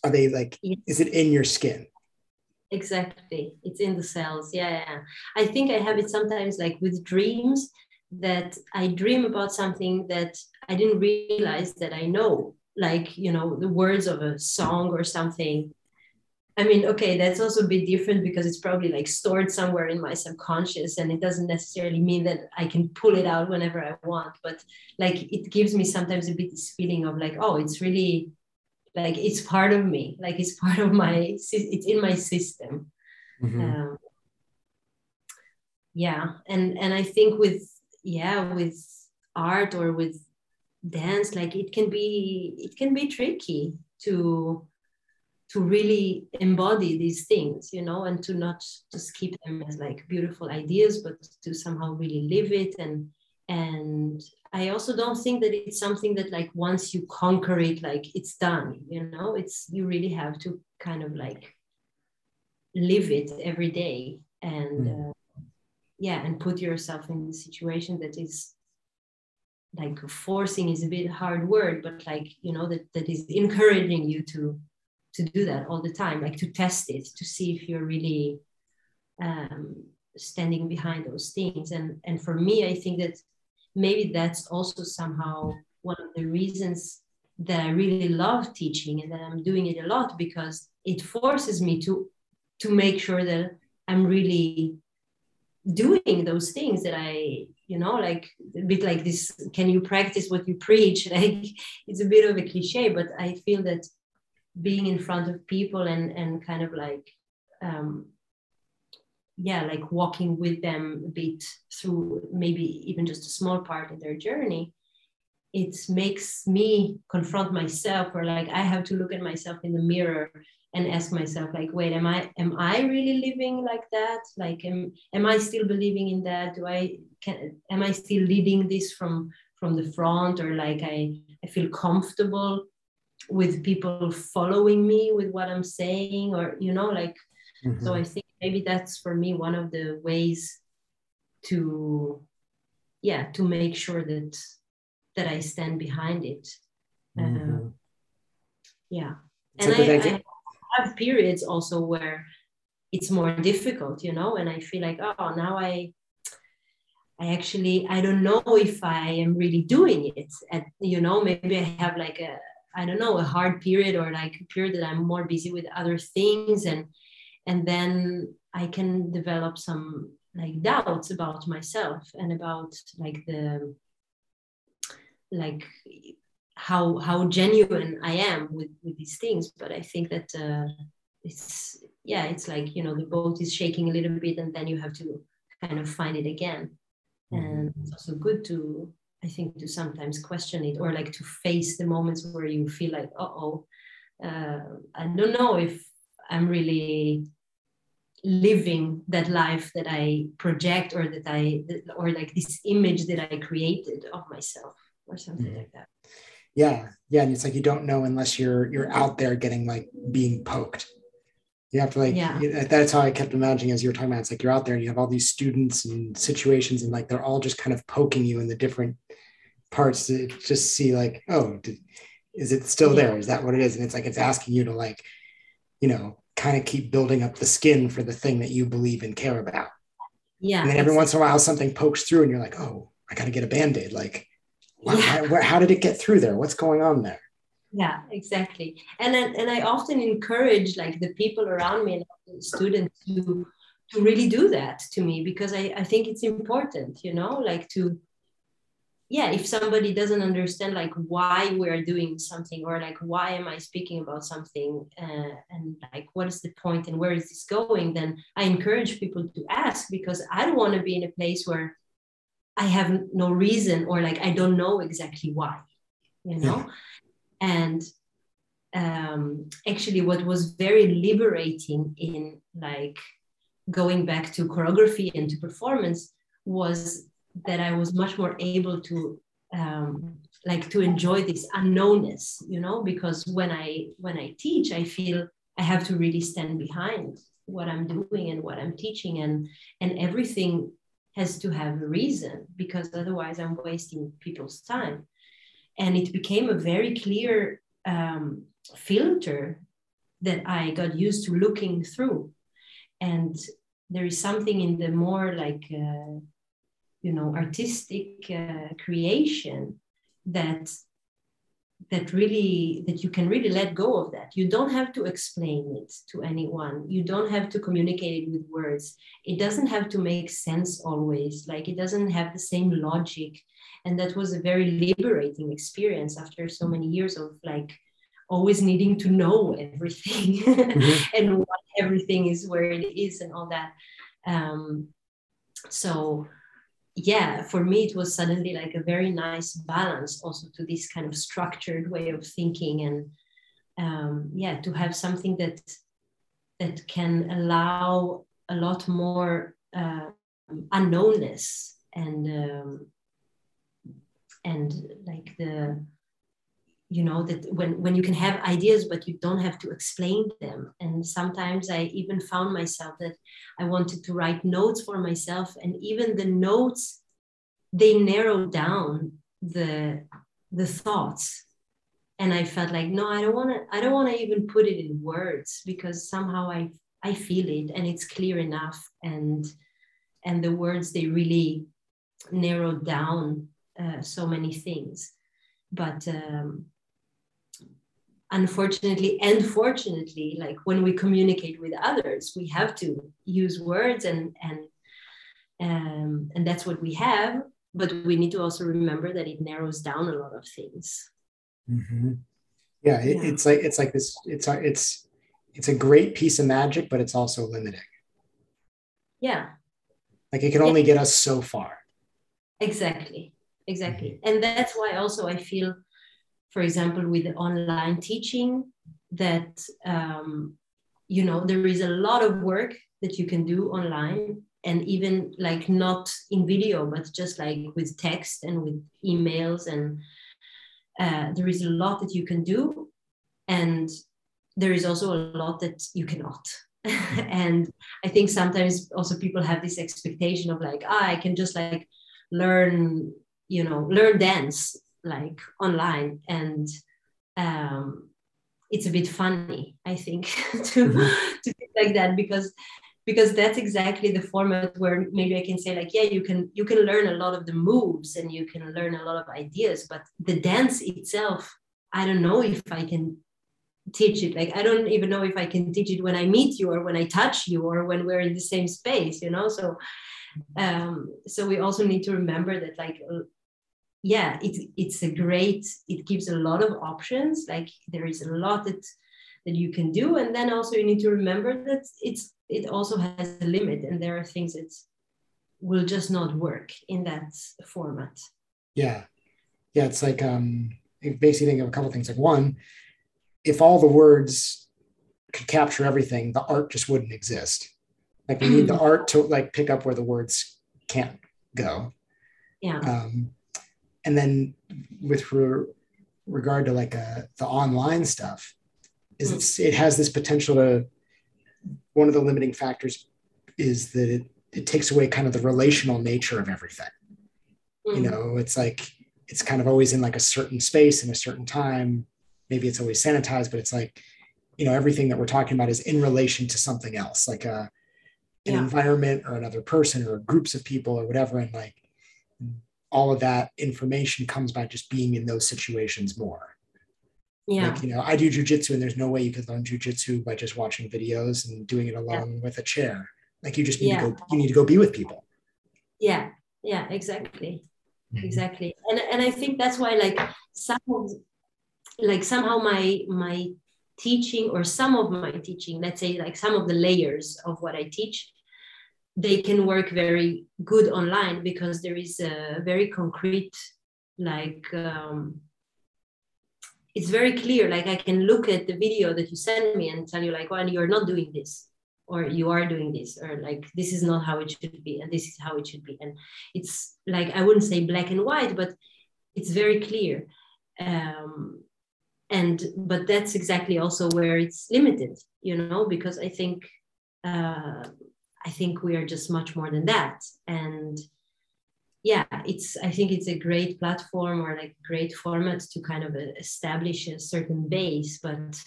are they like, is it in your skin? exactly it's in the cells yeah, yeah i think i have it sometimes like with dreams that i dream about something that i didn't realize that i know like you know the words of a song or something i mean okay that's also a bit different because it's probably like stored somewhere in my subconscious and it doesn't necessarily mean that i can pull it out whenever i want but like it gives me sometimes a bit this feeling of like oh it's really like it's part of me like it's (laughs) part of my it's in my system mm-hmm. um, yeah and and i think with yeah with art or with dance like it can be it can be tricky to to really embody these things you know and to not just keep them as like beautiful ideas but to somehow really live it and and I also don't think that it's something that like once you conquer it, like it's done, you know, it's you really have to kind of like live it every day and mm. uh, yeah, and put yourself in a situation that is like forcing is a bit hard word, but like, you know, that, that is encouraging you to to do that all the time, like to test it, to see if you're really um, standing behind those things. And and for me, I think that maybe that's also somehow one of the reasons that I really love teaching and that I'm doing it a lot because it forces me to to make sure that I'm really doing those things that I, you know, like a bit like this, can you practice what you preach? (laughs) Like it's a bit of a cliche, but I feel that being in front of people and and kind of like um, yeah like walking with them a bit through maybe even just a small part of their journey it makes me confront myself or like i have to look at myself in the mirror and ask myself like wait am i am i really living like that? Like am, am i still believing in that? Do i can am i still leading this from from the front? Or like i i feel comfortable with people following me with what i'm saying or you know like mm-hmm. so i think maybe that's for me one of the ways to yeah to make sure that that i stand behind it. Mm-hmm. uh, yeah. And I, I, have periods also where it's more difficult you know and i feel like oh now i i actually i don't know if i am really doing it at you know maybe i have like a i don't know a hard period or like a period that i'm more busy with other things and and then i can develop some like doubts about myself and about like the like how how genuine i am with with these things but i think that uh, it's yeah it's like you know the boat is shaking a little bit and then you have to kind of find it again mm-hmm. and it's also good to i think to sometimes question it or like to face the moments where you feel like uh-oh uh, i don't know if i'm really living that life that i project or that i or like this image that i created of myself or something mm-hmm. like that yeah yeah and it's like you don't know unless you're you're out there getting like being poked. You have to like yeah. that's how i kept imagining as you were talking about it's like you're out there and you have all these students and situations and like they're all just kind of poking you in the different parts to just see like oh did, is it still there? Is that what it is? And it's like it's asking you to like you know kind of keep building up the skin for the thing that you believe and care about. Yeah and then every once in a while something pokes through and you're like oh i got to get a band-aid like yeah. how, how did it get through there? What's going on there? Yeah exactly. And then, and i often encourage like the people around me and students to to really do that to me because I, I think it's important you know like to yeah if somebody doesn't understand like why we're doing something or like why am i speaking about something uh, and like what is the point and where is this going then i encourage people to ask because i don't want to be in a place where i have no reason or like i don't know exactly why you know yeah. and um, actually what was very liberating in like going back to choreography and to performance was that I was much more able to um, like to enjoy this unknownness, you know, because when I when I teach, I feel I have to really stand behind what I'm doing and what I'm teaching, and and everything has to have a reason because otherwise I'm wasting people's time. And it became a very clear um, filter that I got used to looking through, and there is something in the more like uh, you know artistic uh, creation that that really that you can really let go of that. You don't have to explain it to anyone. You don't have to communicate it with words. It doesn't have to make sense always. Like it doesn't have the same logic. And that was a very liberating experience after so many years of like always needing to know everything mm-hmm. (laughs) and what everything is where it is and all that. Um, so yeah, for me, it was suddenly like a very nice balance also to this kind of structured way of thinking and um, yeah, to have something that that can allow a lot more uh, unknownness and um, and like the you know that when when you can have ideas but you don't have to explain them. And sometimes i even found myself that i wanted to write notes for myself and even the notes they narrow down the the thoughts. And i felt like no i don't want to i don't want to even put it in words because somehow i i feel it and it's clear enough. And and the words they really narrow down uh, so many things. But um, unfortunately and fortunately like when we communicate with others we have to use words and and um, and that's what we have but we need to also remember that it narrows down a lot of things. Mm-hmm. yeah, it, yeah, it's like it's like this it's it's it's a great piece of magic but it's also limiting. Yeah. Like it can only yeah. get us so far. Exactly. Exactly. Mm-hmm. and that's why also i feel for example, with online teaching, that um, you know there is a lot of work that you can do online, and even like not in video, but just like with text and with emails, and uh, there is a lot that you can do, and there is also a lot that you cannot. (laughs) and I think sometimes also people have this expectation of like, ah, I can just like learn, you know, learn dance like online. And um, it's a bit funny i think (laughs) to mm-hmm. (laughs) to think like that because because that's exactly the format where maybe i can say like yeah you can you can learn a lot of the moves and you can learn a lot of ideas but the dance itself i don't know if i can teach it. Like i don't even know if i can teach it when i meet you or when i touch you or when we're in the same space you know? So um so we also need to remember that like yeah it, it's a great it gives a lot of options. Like there is a lot that that you can do. And then also you need to remember that it's it also has a limit. And there are things that will just not work in that format. Yeah. Yeah it's like um basically think of a couple things. Like one if all the words could capture everything, the art just wouldn't exist. Like we need the art to like pick up where the words can't go. Yeah. Um, and then with re- regard to like uh, the online stuff, is it's, it has this potential to. One of the limiting factors is that it, it takes away kind of the relational nature of everything. Mm. You know, it's like it's kind of always in like a certain space in a certain time. Maybe it's always sanitized, but it's like, you know, everything that we're talking about is in relation to something else, like a an Yeah. environment or another person or groups of people or whatever. And like all of that information comes by just being in those situations more. yeah. Like, you know, I do jujitsu and there's no way you could learn jujitsu by just watching videos and doing it alone with a chair. Like you just need Yeah. to go, you need to go be with people. yeah yeah exactly mm-hmm. exactly and and i think that's why like some of like somehow my my teaching or some of my teaching let's say like some of the layers of what i teach they can work very good online because there is a very concrete like um, it's very clear. Like i can look at the video that you send me and tell you like well you're not doing this or you are doing this or like this is not how it should be and this is how it should be and it's like i wouldn't say black and white but it's very clear. Um, and but that's exactly also where it's limited you know because i think uh, i think we are just much more than that. And yeah it's i think it's a great platform or like great format to kind of uh, establish a certain base but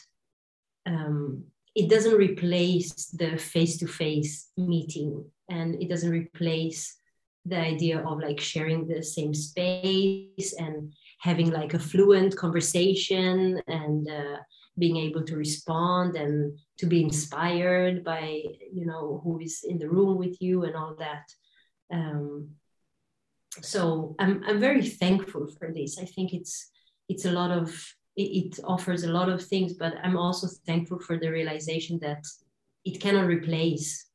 um, it doesn't replace the face-to-face meeting. And it doesn't replace the idea of like sharing the same space and having like a fluent conversation and uh, being able to respond and to be inspired by you know who is in the room with you and all that. Um, so I'm, I'm very thankful for this. I think it's it's a lot of it, it offers a lot of things but i'm also thankful for the realization that it cannot replace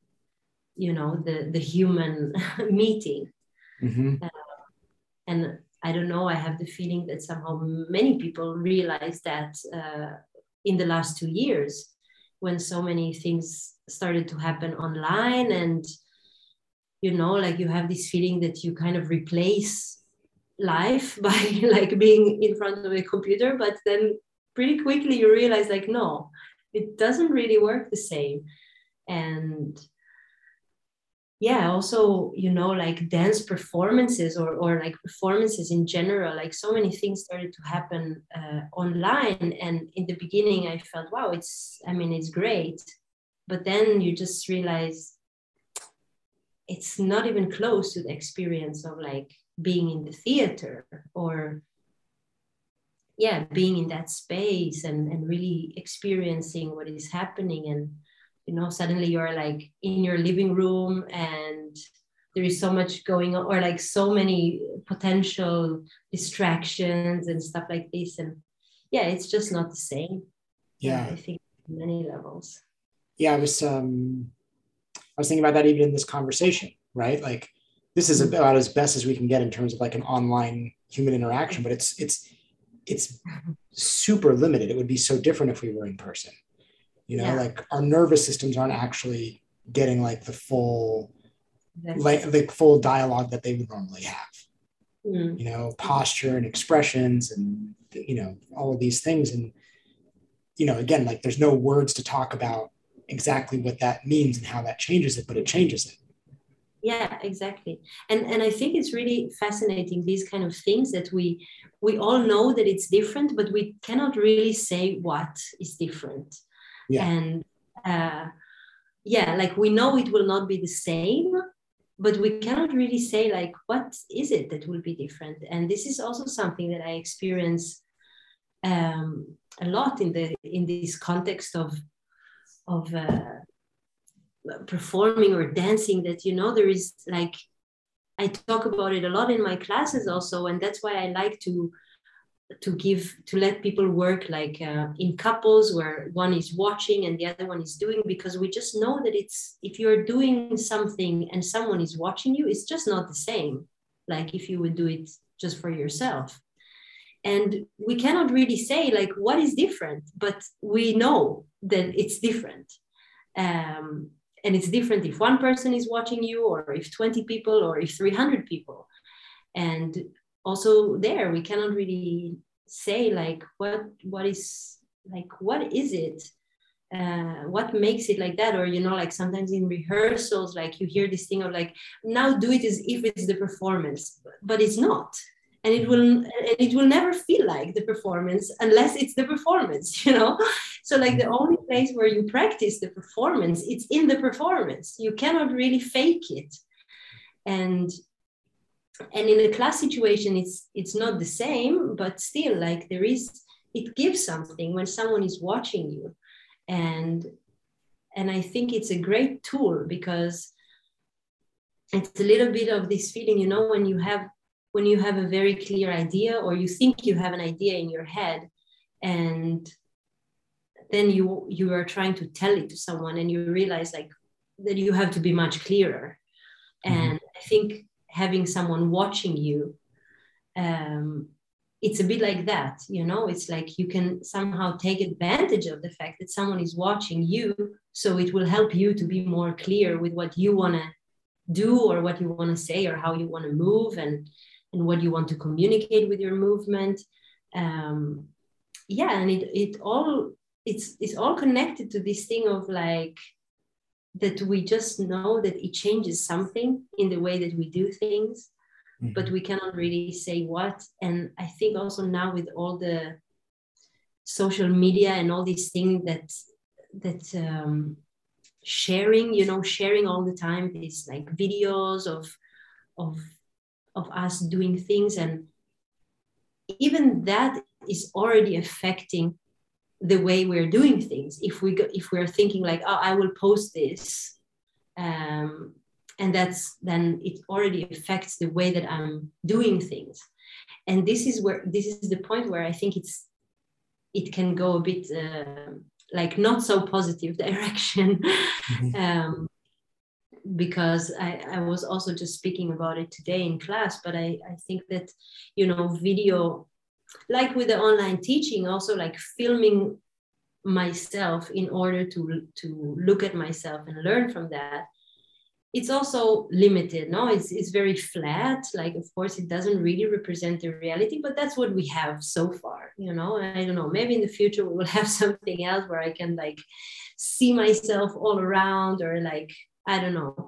you know the the human (laughs) meeting. Mhm. and i don't know i have the feeling that somehow many people realize that uh, in the last two years when so many things started to happen online and you know like you have this feeling that you kind of replace life (laughs) by like being in front of a computer but then pretty quickly you realize like no it doesn't really work the same. And yeah also you know like dance performances or, or like performances in general like so many things started to happen uh, online. And in the beginning i felt wow it's i mean it's great. But then you just realize it's not even close to the experience of like being in the theater or yeah being in that space and and really experiencing what is happening. And you know suddenly you're like in your living room and there is so much going on or like so many potential distractions and stuff like this and yeah it's just not the same Yeah. i think many levels yeah, I was um I was thinking about that even in this conversation, right? Like this is about as best as we can get in terms of like an online human interaction, but it's it's it's super limited. It would be so different if we were in person. You know, Yeah. like our nervous systems aren't actually getting like the full That's- like the full dialogue that they would normally have. Mm, You know, posture and expressions and you know, all of these things. And you know, again, like there's no words to talk about exactly what that means and how that changes it, but it changes it. yeah exactly and and i think it's really fascinating these kind of things that we we all know that it's different but we cannot really say what is different Yeah. and uh yeah like we know it will not be the same but we cannot really say like what is it that will be different and this is also something that i experience um a lot in the in this context of of uh, performing or dancing that you know there is like i talk about it a lot in my classes also and that's why i like to to give to let people work like uh, in couples where one is watching and the other one is doing because we just know that it's if you're doing something and someone is watching you it's just not the same like if you would do it just for yourself. And we cannot really say like what is different but we know that it's different. Um, and it's different if one person is watching you or if 20 people or if 300 people. And also there we cannot really say like what what is like what is it? Uh, what makes it like that? Or you know like sometimes in rehearsals like you hear this thing of like now do it as if it's the performance but it's not. And it will and it will never feel like the performance unless it's the performance (laughs) you know? So like the only place where you practice the performance it's in the performance. You cannot really fake it. And and in a class situation it's it's not the same but still like there is it gives something when someone is watching you and and i think it's a great tool because it's a little bit of this feeling you know when you have when you have a very clear idea or you think you have an idea in your head and then you you are trying to tell it to someone and you realize like that you have to be much clearer mm-hmm. and i think having someone watching you um, it's a bit like that you know? It's like you can somehow take advantage of the fact that someone is watching you so it will help you to be more clear with what you want to do or what you want to say or how you want to move and and what you want to communicate with your movement. Um yeah and it it all it's it's all connected to this thing of like that we just know that it changes something in the way that we do things mm-hmm. but we cannot really say what. And I think also now with all the social media and all these things that that um, sharing, you know, sharing all the time these like videos of of of us doing things and even that is already affecting the way we're doing things. If we go, if we're thinking like oh i will post this um, and that's then it already affects the way that i'm doing things. And this is where this is the point where i think it's it can go a bit uh, like not so positive (laughs) direction. Mm-hmm. um, because I, I was also just speaking about it today in class but I, I think that you know video like with the online teaching also like filming myself in order to to look at myself and learn from that. It's also limited no? It's, it's very flat. Like of course it doesn't really represent the reality but that's what we have so far you know? I don't know maybe in the future we will (laughs) have something else where i can like see myself all around or like i don't know.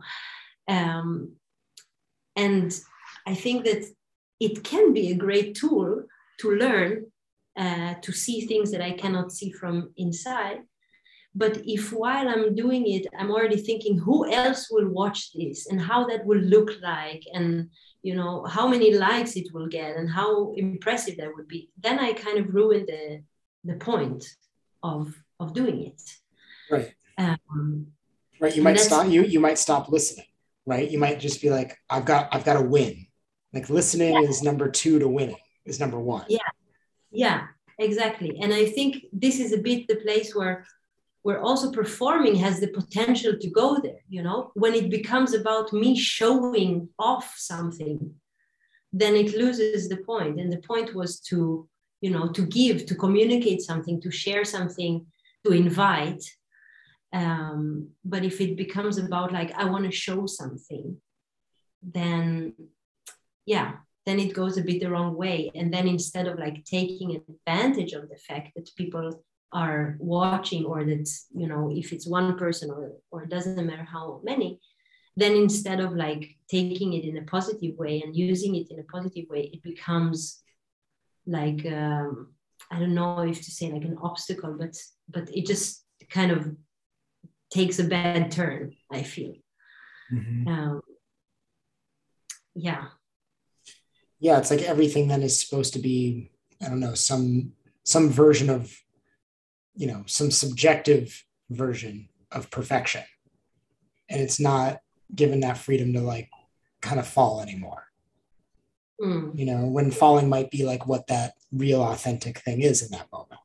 Um, and i think that it can be a great tool to learn uh, to see things that i cannot see from inside but if while I'm doing it, I'm already thinking who else will watch this and how that will look like and you know how many likes it will get and how impressive that would be, then I kind of ruin the the point of of doing it. Right. Um, right. You might stop you you might stop listening. Right. You might just be like, I've got I've got to win. Like listening yeah. is number two to winning is number one. Yeah. Yeah. Exactly. And I think this is a bit the place where where also performing has the potential to go there you know when it becomes about me showing off something then it loses the point. point and the point was to you know to give to communicate something to share something to invite um, but if it becomes about like i want to show something then yeah then it goes a bit the wrong way. And then instead of like taking advantage of the fact that people are watching or that you know if it's one person or or it doesn't matter how many then instead of like taking it in a positive way and using it in a positive way it becomes like um, i don't know if to say like an obstacle but but it just kind of takes a bad turn i feel. Mm-hmm. um, yeah yeah it's like everything then is supposed to be i don't know some some version of you know some subjective version of perfection. And it's not given that freedom to like kind of fall anymore. Mm. you know when falling might be like what that real authentic thing is in that moment.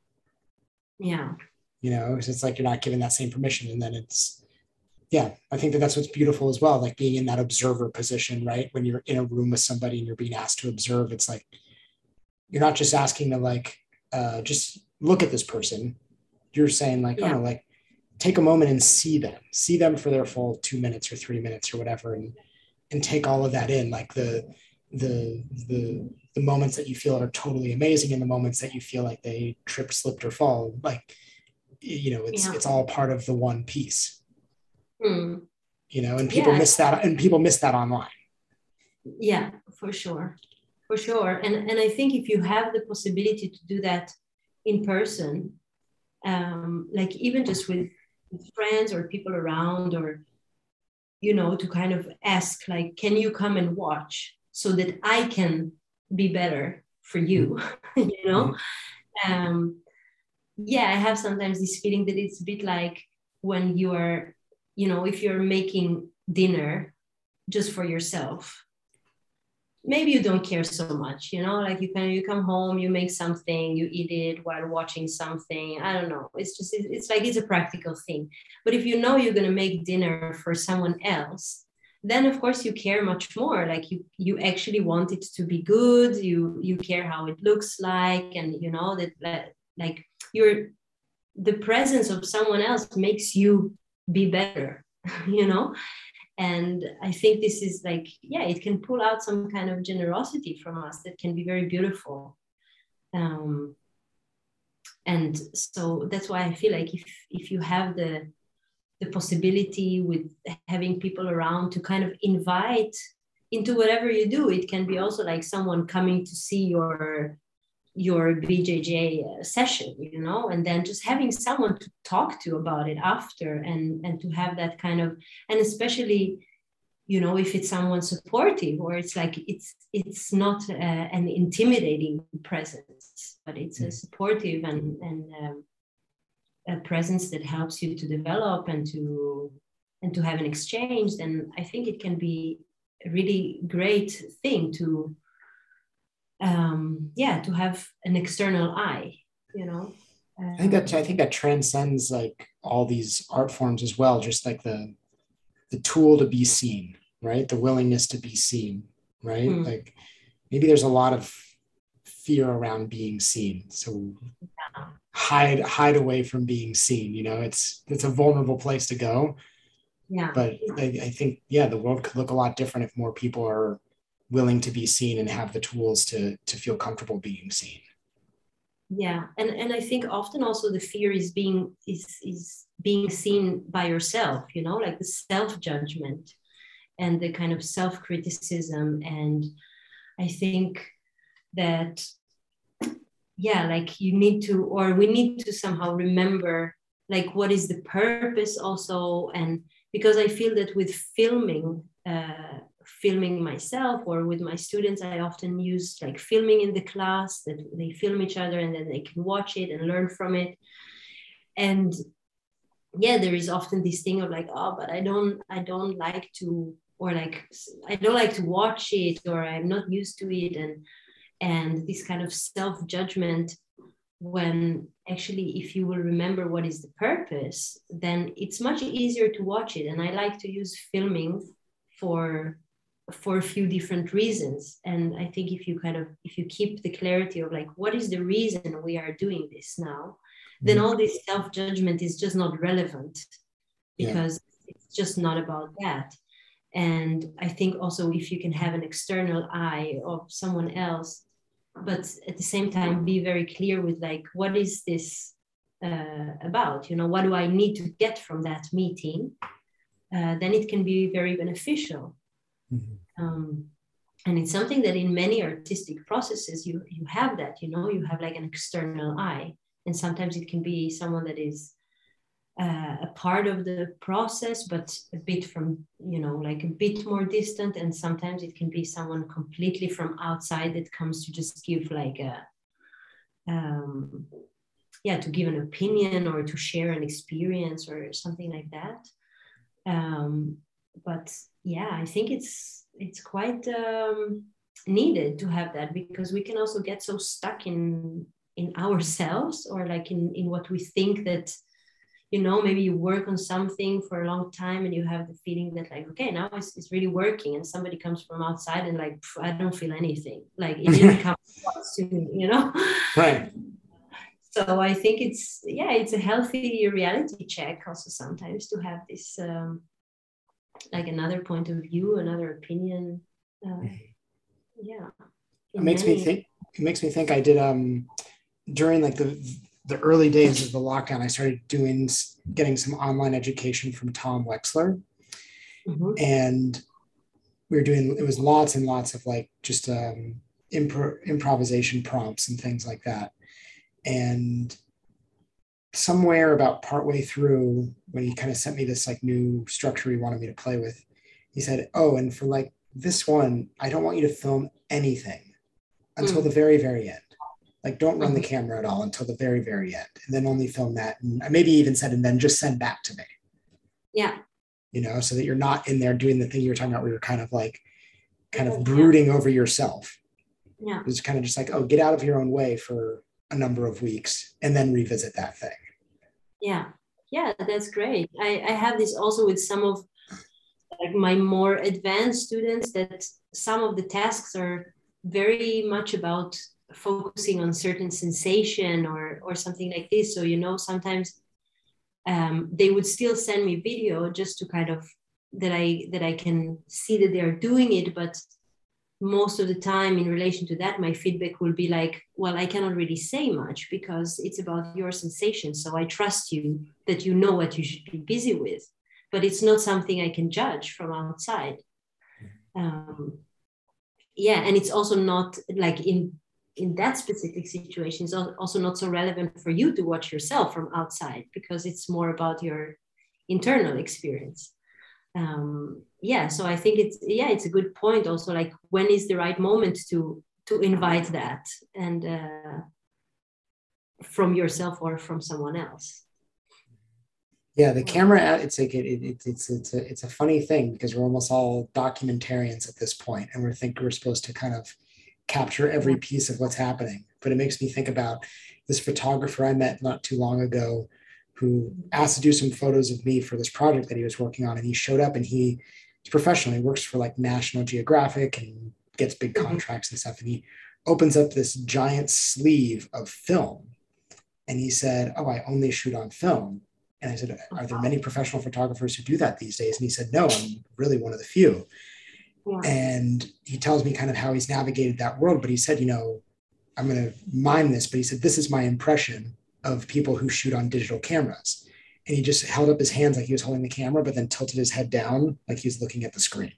Yeah. You know it's like you're not given that same permission and then it's yeah i think that that's what's beautiful as well like being in that observer position right? When you're in a room with somebody and you're being asked to observe it's like you're not just asking to like uh, just look at this person. You're saying like, oh, yeah. oh, like take a moment and see them. See them for their full two minutes or three minutes or whatever and and take all of that in. Like the the the the moments that you feel are totally amazing and the moments that you feel like they trip slipped or fall like you know it's yeah. it's all part of the one piece mm. you know and people yeah. miss that and people miss that online yeah for sure for sure and and i think if you have the possibility to do that in person um like even just with, friends or people around or you know to kind of ask like can you come and watch so that i can be better for you (laughs) you know mm-hmm. um yeah i have sometimes this feeling that it's a bit like when you are you know if you're making dinner just for yourself maybe you don't care so much you know like you can you come home you make something you eat it while watching something. I don't know. It's just it's like it's a practical thing. But if you know you're going to make dinner for someone else then of course you care much more. Like you you actually want it to be good. You you care how it looks like and you know that that like you're the presence of someone else makes you be better (laughs) you know? And i think this is like yeah it can pull out some kind of generosity from us that can be very beautiful. Um, and so that's why i feel like if if you have the the possibility with having people around to kind of invite into whatever you do it can be also like someone coming to see your your BJJ uh, session, you know, and then just having someone to talk to about it after and and to have that kind of and especially you know if it's someone supportive or it's like it's it's not uh, an intimidating presence but it's a mm. supportive and and um, a presence that helps you to develop and to and to have an exchange then i think it can be a really great thing to um, yeah to have an external eye you know? Um, i think that i think that transcends like all these art forms as well just like the the tool to be seen right? The willingness to be seen right? Mm. like maybe there's a lot of fear around being seen. So yeah. hide hide away from being seen you know? It's it's a vulnerable place to go. Yeah. But I, I think yeah the world could look a lot different if more people are willing to be seen and have the tools to to feel comfortable being seen. Yeah and and i think often also the fear is being is is being seen by yourself you know like the self judgment and the kind of self criticism and i think that yeah like you need to or we need to somehow remember like what is the purpose also. And because i feel that with filming uh, filming myself or with my students i often use like filming in the class that they film each other and then they can watch it and learn from it. And yeah there is often this thing of like oh but i don't i don't like to or like i don't like to watch it or i'm not used to it and and this kind of self judgment when actually if you will remember what is the purpose then it's much easier to watch it. And i like to use filming for for a few different reasons. And i think if you kind of if you keep the clarity of like what is the reason we are doing this now then mm-hmm. all this self judgment is just not relevant because yeah. it's just not about that. And i think also if you can have an external eye of someone else but at the same time be very clear with like what is this uh, about? You know what do i need to get from that meeting? Uh, then it can be very beneficial Mm-hmm. Um, and it's something that in many artistic processes you you have that you know you have like an external eye. And sometimes it can be someone that is uh, a part of the process but a bit from you know like a bit more distant. And sometimes it can be someone completely from outside that comes to just give like a um, yeah to give an opinion or to share an experience or something like that. Um, but yeah i think it's it's quite um, needed to have that because we can also get so stuck in in (laughs) ourselves or like in in what we think that you know maybe you work on something for a long time and you have the feeling that like okay now it's, it's really working and somebody comes from outside and like i don't feel anything. Like it didn't (laughs) come soon you know? Right. (laughs) So I think it's yeah, it's a healthy reality check also sometimes to have this um, like another point of view, another opinion. Uh, mm-hmm. yeah, it makes many... me think. It makes me think. I did um during like the the early days of the lockdown. I started doing getting some online education from Tom Weksler, mm-hmm. and we were doing it was lots and lots of like just um, impro- improvisation prompts and things like that and somewhere about partway through when he kind of sent me this like new structure he wanted me to play with he said oh and for like this one i don't want you to film anything until mm. the very very end like don't run the mm-hmm. camera at all until the very very end and then only film that and maybe even said and then just send back to me yeah you know so that you're not in there doing the thing you were talking about where you're kind of like kind of brooding over yourself yeah it's kind of just like oh get out of your own way for a number of weeks and then revisit that thing. Yeah, yeah, that's great. I, I have this also with some of like my more advanced students that some of the tasks are very much about focusing on certain sensation or or something like this. So you know, sometimes um, they would still send me video just to kind of that I that I can see that they are doing it, but most of the time in relation to that my feedback will be like well i cannot really say much because it's about your sensation so i trust you that you know what you should be busy with. But it's not something i can judge from outside. Um, yeah and it's also not like in in that specific situation it's also not so relevant for you to watch yourself from outside because it's more about your internal experience um, yeah so i think it's yeah it's a good point also like when is the right moment to to invite that and uh, from yourself or from someone else? Yeah the camera it's like it, it, it's it's a, it's a funny thing because we're almost all documentarians at this point and we think we're supposed to kind of capture every piece of what's happening. But it makes me think about this photographer i met not too long ago who asked to do some photos of me for this project that he was working on. And he showed up and he, he's professional. He works for like National Geographic and gets big mm-hmm. contracts and stuff. And he opens up this giant sleeve of film. And he said, Oh, I only shoot on film. And I said, Are there many professional photographers who do that these days? And he said, No, I'm really one of the few. Yeah. And he tells me kind of how he's navigated that world. But he said, You know, I'm going to mime this, but he said, This is my impression of people who shoot on digital cameras. And he just held up his hands like he was holding the camera, but then tilted his head down like he was looking at the screen.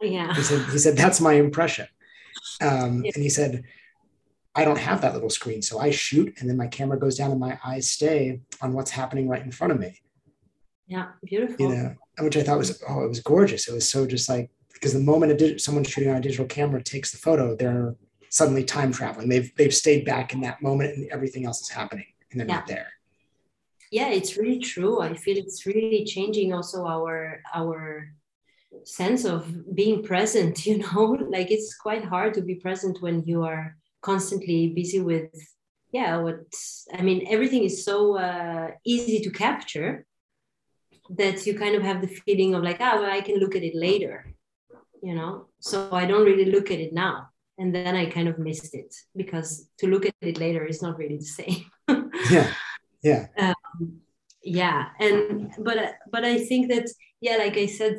Yeah. He said, he said That's my impression. Um, yeah. And he said, I don't have that little screen. So I shoot and then my camera goes down and my eyes stay on what's happening right in front of me. Yeah, beautiful. You know, which I thought was, oh, it was gorgeous. It was so just like, because the moment a dig- someone shooting on a digital camera takes the photo, they're suddenly time traveling. They've, they've stayed back in that moment and everything else is happening and they're yeah. not there. Yeah it's really true. I feel it's really changing also our our sense of being present (laughs) you know? Like it's quite hard to be present when you are constantly busy with yeah what i mean everything is so uh, easy to capture that you kind of have the feeling of like ah well i can look at it later you know? So i don't really look at it now. And then i kind of missed it because to look at it later is not really the same (laughs) yeah. Yeah. Um, yeah. And but but i think that yeah like i said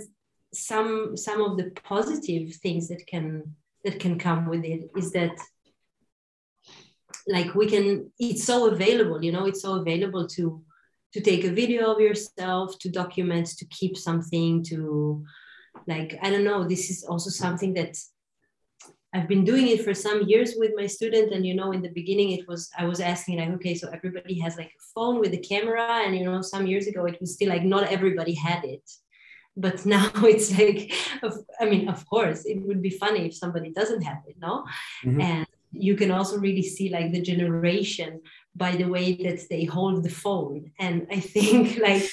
some some of the positive things that can that can come with it is that like we can it's so available you know it's so available to to take a video of yourself to document to keep something to like i don't know this is also something that I've been doing it for some years with my student, and you know, in the beginning, it was I was asking like, okay, so everybody has like a phone with a camera, and you know, some years ago, it was still like not everybody had it, but (laughs) now it's like, I mean, of course, it would be funny if somebody doesn't have it, no, mm-hmm. and you can also really see like the generation by the way that they hold the phone, and I think (laughs) like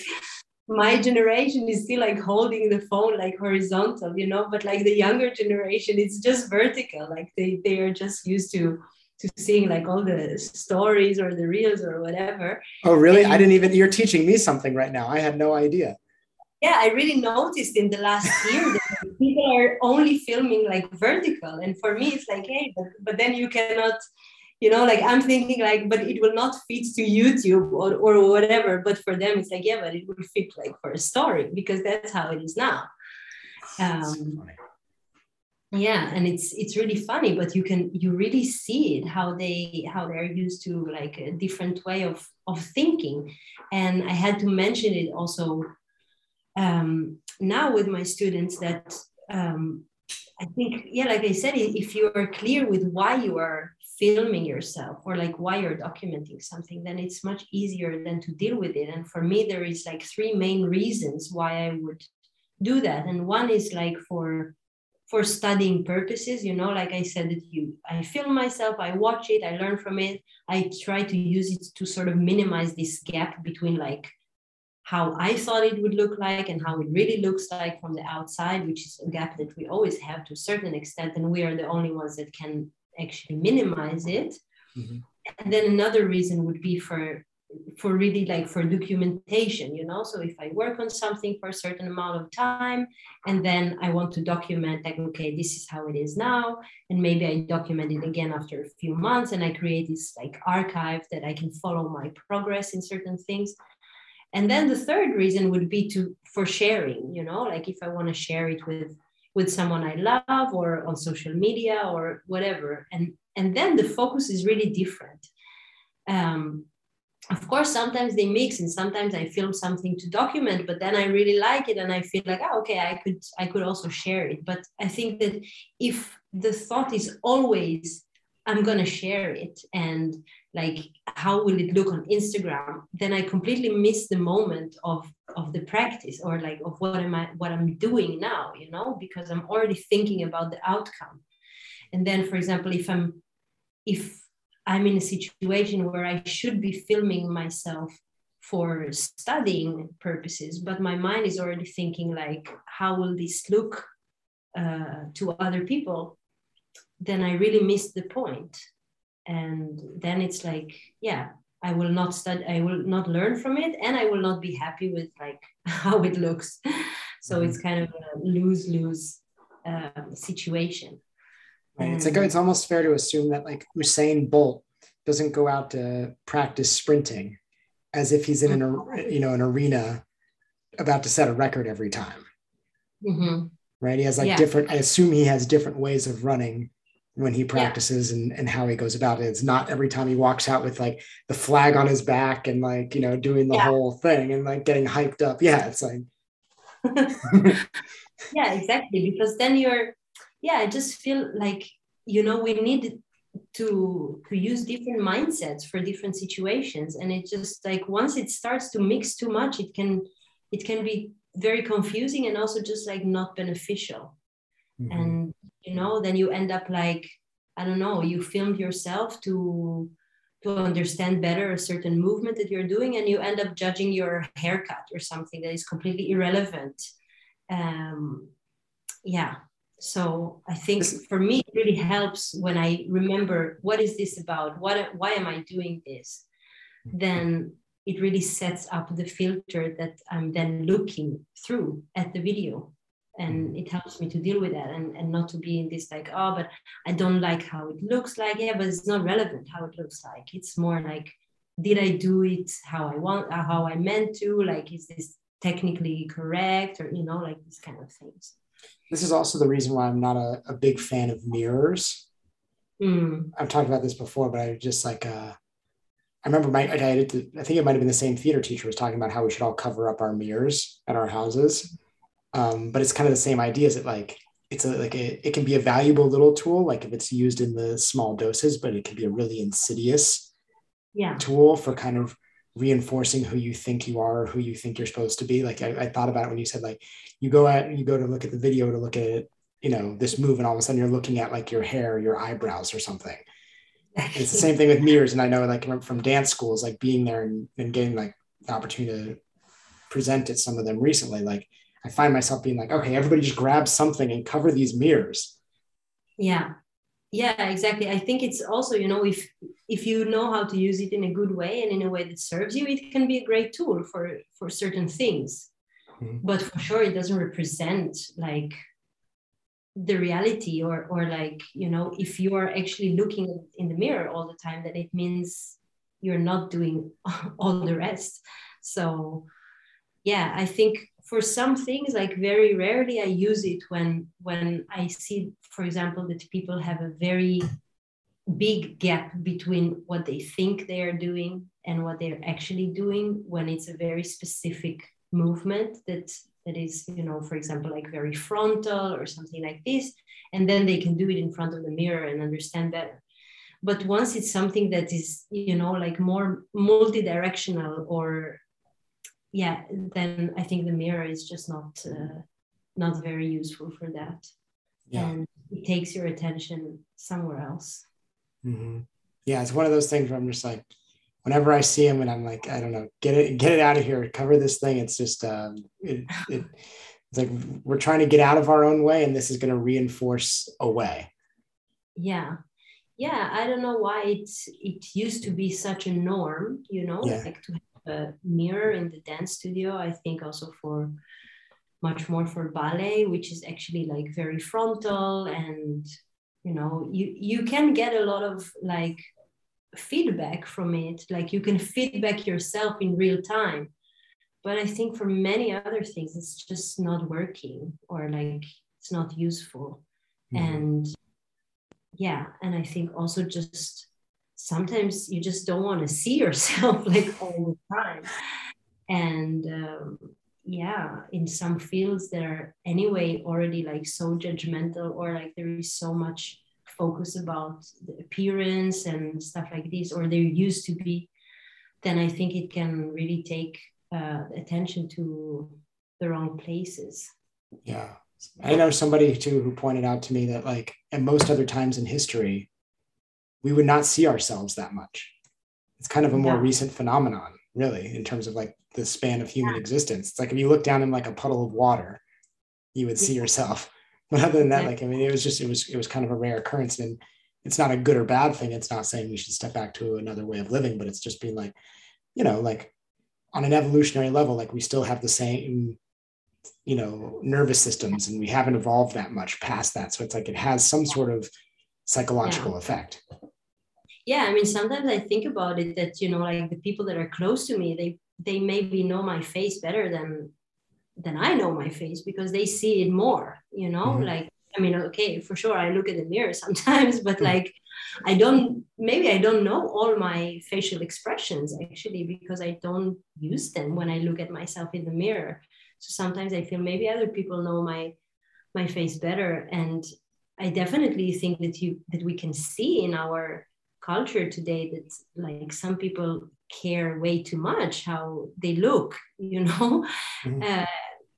my generation is still like holding the phone like horizontal you know but like the younger generation it's just vertical like they they are just used to to seeing like all the stories or the reels or whatever. Oh really? And, i didn't even you're teaching me something right now. I had no idea. Yeah i really noticed in the last year that people are only filming like vertical. And for me it's like hey but, but then you cannot you know like i'm thinking like but it will not fit to youtube or, or whatever. But for them it's like yeah but it will fit like for a story because that's how it is now. Um, yeah and it's it's really funny but you can you really see it how they how they're used to like a different way of of thinking. And i had to mention it also um, now with my students that um, i think yeah like i said if you are clear with why you are filming yourself or like why you're documenting something then it's much easier than to deal with it. And for me there is like three main reasons why i would do that. And one is like for for studying purposes you know like i said that you i film myself i watch it i learn from it i try to use it to sort of minimize this gap between like how i thought it would look like and how it really looks like from the outside which is a gap that we always have to a certain extent and we are the only ones that can actually minimize it. Mm-hmm. and then another reason would be for for really like for documentation you know? So if i work on something for a certain amount of time and then i want to document like okay this is how it is now and maybe i document it again after a few months and i create this like archive that i can follow my progress in certain things. And then the third reason would be to for sharing you know? Like if i want to share it with with someone i love or on social media or whatever. And and then the focus is really different. Um, of course sometimes they mix and sometimes i film something to document but then i really like it and i feel like oh, okay i could i could also share it. But i think that if the thought is always i'm going to share it and like how will it look on instagram? Then i completely miss the moment of of the practice or like of what am i what i'm doing now you know because i'm already thinking about the outcome. And then for example if i'm if I'm in a situation where I should be filming myself for studying purposes, but my mind is already thinking like, how will this look uh, to other people? Then I really missed the point, and then it's like, yeah, I will not study, I will not learn from it, and I will not be happy with like (laughs) how it looks. so mm-hmm. it's kind of a lose lose uh, situation. Right. It's like it's almost fair to assume that like Usain Bolt doesn't go out to practice sprinting as if he's in an mm-hmm. you know an arena about to set a record every time. Mm-hmm. Right. He has like yeah. different. I assume he has different ways of running when he practices yeah. and, and how he goes about it. It's not every time he walks out with like the flag on his back and like, you know, doing the yeah. whole thing and like getting hyped up. Yeah, it's like (laughs) Yeah, exactly. Because then you're yeah i just feel like you know we need to to use different mindsets for different situations and it just like once it starts to mix too much it can it can be very confusing and also just like not beneficial mm-hmm. and you know then you end up like i don't know you filmed yourself to to understand better a certain movement that you're doing and you end up judging your haircut or something that is completely irrelevant. Um yeah. So i think for me it really helps when i remember what is this about? What why am i doing this? Then it really sets up the filter that i'm then looking through at the video and it helps me to deal with that and, and not to be in this like oh but i don't like how it looks like yeah but it's not relevant how it looks like it's more like did i do it how i want uh, how i meant to like is this technically correct or you know like these kind of things this is also the reason why I'm not a, a big fan of mirrors. Mm. I've talked about this before, but I just like uh, I remember my I, I think it might have been the same theater teacher was talking about how we should all cover up our mirrors at our houses. Um, but it's kind of the same idea. Is it like it's a like a, it can be a valuable little tool, like if it's used in the small doses, but it can be a really insidious yeah. tool for kind of reinforcing who you think you are, or who you think you're supposed to be. Like I, I thought about it when you said like you go at you go to look at the video to look at you know this move, and all of a sudden you're looking at like your hair, your eyebrows, or something. it's the same thing with mirrors, and I know like from dance schools, like being there and, and getting like the opportunity to present at some of them recently. Like I find myself being like, okay, everybody just grab something and cover these mirrors. Yeah, yeah exactly i think it's also you know if if you know how to use it in a good way and in a way that serves you it can be a great tool for for certain things mm-hmm. but for sure it doesn't represent like the reality or or like you know if you are actually looking in the mirror all the time that it means you're not doing (laughs) all the rest so yeah i think for some things like very rarely i use it when when i see for example that people have a very big gap between what they think they are doing and what they're actually doing when it's a very specific movement that that is you know for example like very frontal or something like this and then they can do it in front of the mirror and understand better. But once it's something that is you know like more multi-directional or yeah then i think the mirror is just not uh, not very useful for that yeah. and it takes your attention somewhere else mm-hmm. yeah it's one of those things where i'm just like whenever i see him and i'm like i don't know get it get it out of here cover this thing it's just um it, it it's like we're trying to get out of our own way and this is going to reinforce a way yeah yeah i don't know why it's it used to be such a norm you know yeah. like to have a mirror in the dance studio i think also for much more for ballet which is actually like very frontal and you know you you can get a lot of like feedback from it. Like you can feedback yourself in real time. But i think for many other things it's just not working or like it's not useful. Mm-hmm. and yeah and i think also just sometimes you just don't want to see yourself (laughs) like all the time. And um, yeah in some fields that are anyway already like so judgmental or like there is so much focus about the appearance and stuff like this or there used to be then i think it can really take uh, attention to the wrong places. Yeah. I know somebody too who pointed out to me that like at most other times in history, we would not see ourselves that much. It's kind of a more yeah. recent phenomenon, really, in terms of like the span of human yeah. existence. It's like if you look down in like a puddle of water, you would see yourself. (laughs) But other than that, like I mean, it was just it was it was kind of a rare occurrence, and it's not a good or bad thing. It's not saying we should step back to another way of living, but it's just being like, you know, like on an evolutionary level, like we still have the same you know nervous systems and we haven't evolved that much past that so it's like it has some sort of psychological yeah. effect yeah i mean sometimes i think about it that you know like the people that are close to me they they maybe know my face better than than i know my face because they see it more you know mm-hmm. like i mean okay for sure i look at the mirror (laughs) sometimes but mm-hmm. like i don't maybe i don't know all my facial expressions actually because i don't use them when i look at myself in the mirror so sometimes I feel maybe other people know my my face better. And I definitely think that you that we can see in our culture today that like some people care way too much how they look, (laughs) you know. Mm-hmm. Uh,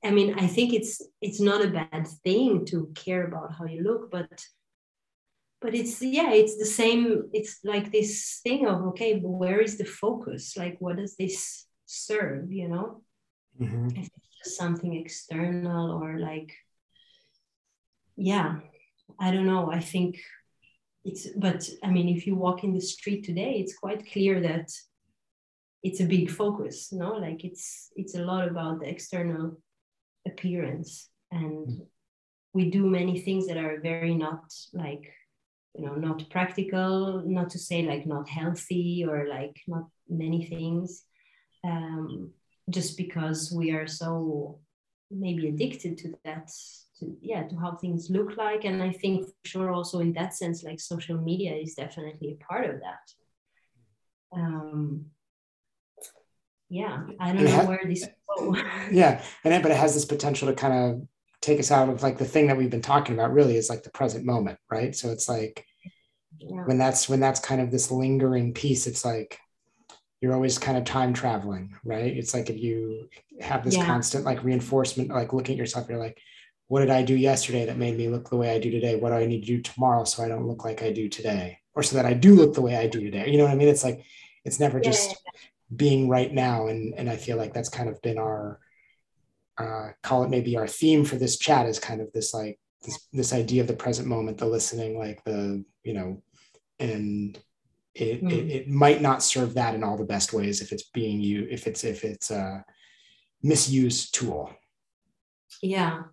I mean, I think it's it's not a bad thing to care about how you look, but but it's yeah, it's the same. It's like this thing of okay, but where is the focus? Like, what does this serve? You know. Mm-hmm something external or like yeah i don't know i think it's but i mean if you walk in the street today it's quite clear that it's a big focus no? Like it's it's a lot about the external appearance. And we do many things that are very not like you know not practical not to say like not healthy or like not many things um, just because we are so maybe addicted to that to yeah to how things look like and i think for sure also in that sense like social media is definitely a part of that um yeah i don't know where this go. (laughs) yeah and but it has this potential to kind of take us out of like the thing that we've been talking about really is like the present moment right so it's like yeah. when that's when that's kind of this lingering piece it's like you're always kind of time traveling, right? It's like if you have this yeah. constant like reinforcement, like looking at yourself, you're like, what did I do yesterday that made me look the way I do today? What do I need to do tomorrow so I don't look like I do today? Or so that I do look the way I do today. You know what I mean? It's like it's never yeah, just yeah, being right now. And and I feel like that's kind of been our uh, call it maybe our theme for this chat is kind of this like this this idea of the present moment, the listening, like the, you know, and it, mm. it, it, might not serve that in all the best ways if it's being you if it's if it's a misused tool yeah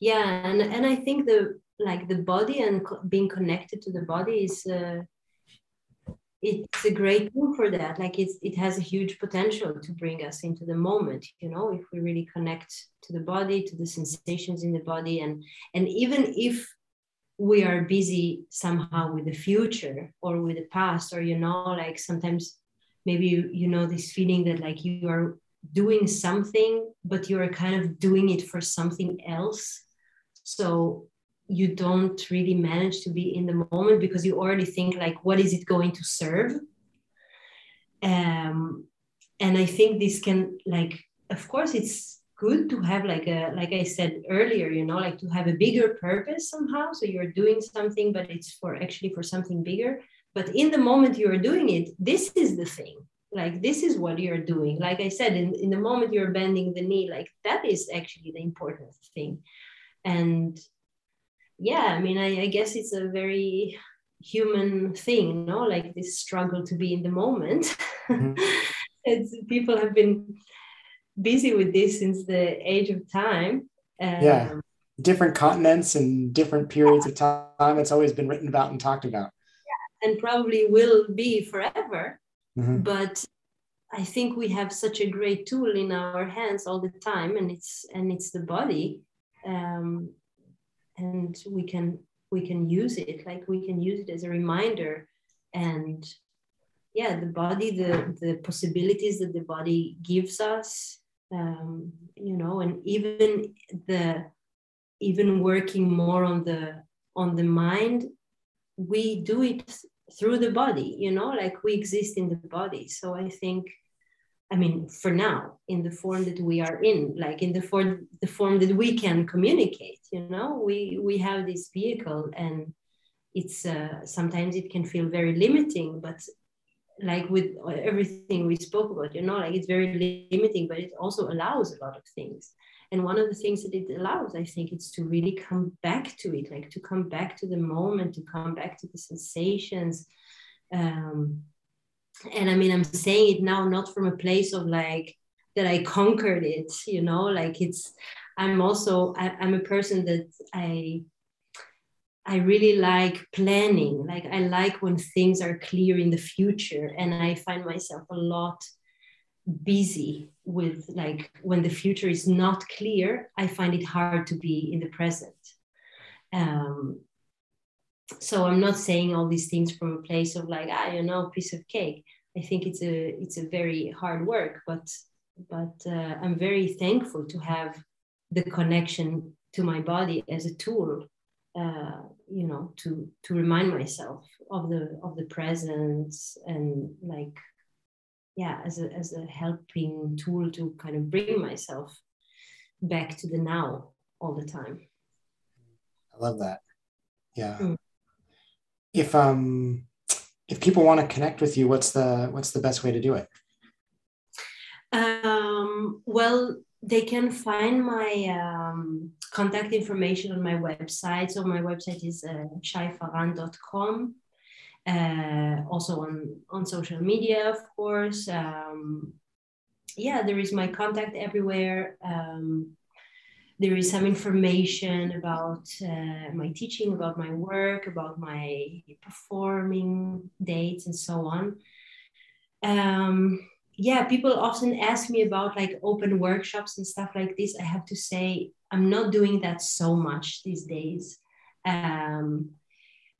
yeah and and i think the like the body and co- being connected to the body is uh, it's a great tool for that. Like it's it has a huge potential to bring us into the moment you know if we really connect to the body to the sensations in the body. And and even if we are busy somehow with the future or with the past or you know like sometimes maybe you, you know this feeling that like you are doing something but you're kind of doing it for something else. So you don't really manage to be in the moment because you already think like what is it going to serve? Um, and i think this can like of course it's good to have like a like i said earlier you know like to have a bigger purpose somehow. So you're doing something but it's for actually for something bigger. But in the moment you're doing it this is the thing like this is what you're doing. Like i said in, in the moment you're bending the knee like that is actually the important thing. And yeah i mean I, I guess it's a very human thing no like this struggle to be in the moment. Mm-hmm. (laughs) it's people have been busy with this since the age of time. Um, yeah. Different continents and different periods of time it's always been written about and talked about. Yeah, and probably will be forever mm-hmm. but i think we have such a great tool in our hands all the time and it's and it's the body um, and we can we can use it like we can use it as a reminder and yeah the body the the possibilities that the body gives us um, you know and even the even working more on the on the mind we do it through the body you know like we exist in the body so i think I mean, for now, in the form that we are in, like in the form the form that we can communicate, you know, we we have this vehicle, and it's uh, sometimes it can feel very limiting, but like with everything we spoke about, you know, like it's very limiting, but it also allows a lot of things. And one of the things that it allows, I think, it's to really come back to it, like to come back to the moment, to come back to the sensations. Um, and i mean i'm saying it now not from a place of like that i conquered it you know like it's i'm also I, i'm a person that i i really like planning like i like when things are clear in the future and i find myself a lot busy with like when the future is not clear i find it hard to be in the present. Um, so i'm not saying all these things from a place of like ah you know piece of cake. I think it's a it's a very hard work but but uh, i'm very thankful to have the connection to my body as a tool uh, you know to to remind myself of the of the presence and like yeah as a as a helping tool to kind of bring myself back to the now all the time i love that yeah mm if um if people want to connect with you, what's the what's the best way to do it? Um, well, they can find my um, contact information on my website. So my website is uh, shaifaran.com. Uh, also on on social media, of course. Um, yeah, there is my contact everywhere. Um, there is some information about uh, my teaching, about my work, about my performing dates, and so on. Um, yeah, people often ask me about like open workshops and stuff like this. I have to say, I'm not doing that so much these days um,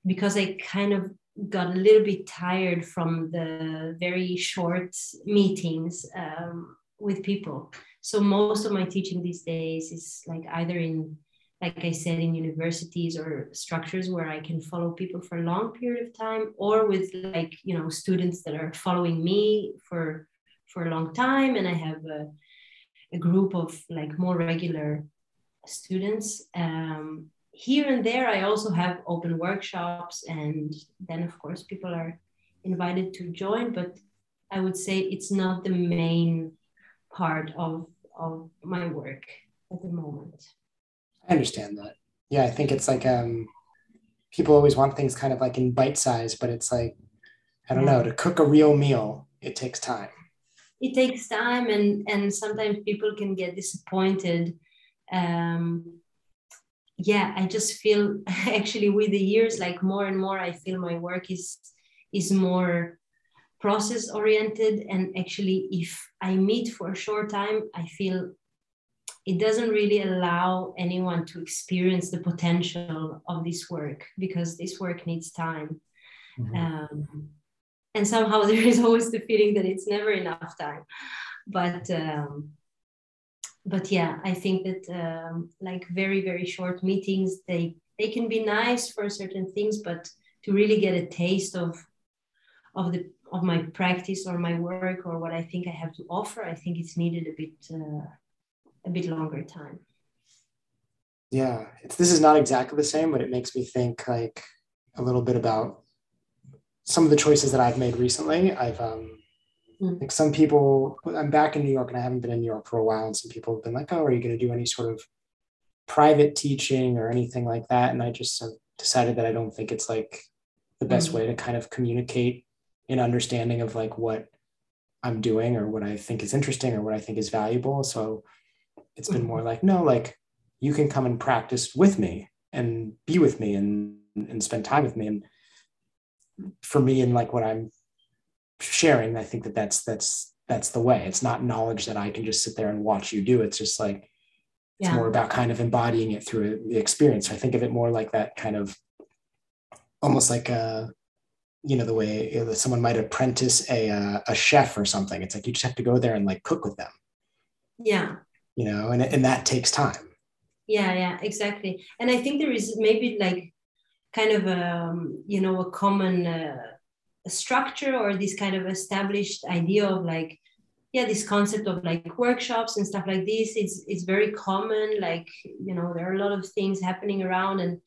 because I kind of got a little bit tired from the very short meetings um, with people. So most of my teaching these days is like either in like i said in universities or structures where i can follow people for a long period of time or with like you know students that are following me for for a long time. And i have a, a group of like more regular students. Um, here and there i also have open workshops and then of course people are invited to join but i would say it's not the main part of of my work at the moment. I understand that. Yeah, I think it's like um, people always want things kind of like in bite size, but it's like I don't yeah. know to cook a real meal. It takes time. It takes time, and and sometimes people can get disappointed. Um, yeah i just feel (laughs) actually with the years like more and more i feel my work is is more process oriented. And actually if i meet for a short time i feel it doesn't really allow anyone to experience the potential of this work because this work needs time. Mm-hmm. um, and somehow (laughs) there is always the feeling that it's never enough time. But um, but yeah i think that um, like very very short meetings they they can be nice for certain things but to really get a taste of of the of my practice or my work or what I think I have to offer, I think it's needed a bit uh, a bit longer time. Yeah, it's this is not exactly the same, but it makes me think like a little bit about some of the choices that I've made recently. I've um, mm. like some people. I'm back in New York and I haven't been in New York for a while, and some people have been like, "Oh, are you going to do any sort of private teaching or anything like that?" And I just decided that I don't think it's like the best mm. way to kind of communicate an understanding of like what I'm doing or what I think is interesting or what I think is valuable. So it's been more like, no, like you can come and practice with me and be with me and and spend time with me. And for me and like what I'm sharing, I think that that's that's that's the way. It's not knowledge that I can just sit there and watch you do. It's just like it's yeah. more about kind of embodying it through the experience. I think of it more like that kind of almost like a you know the way someone might apprentice a uh, a chef or something it's like you just have to go there and like cook with them yeah you know and, and that takes time yeah yeah exactly and i think there is maybe like kind of a um, you know a common uh, structure or this kind of established idea of like yeah this concept of like workshops and stuff like this it's it's very common. Like you know there are a lot of things happening around and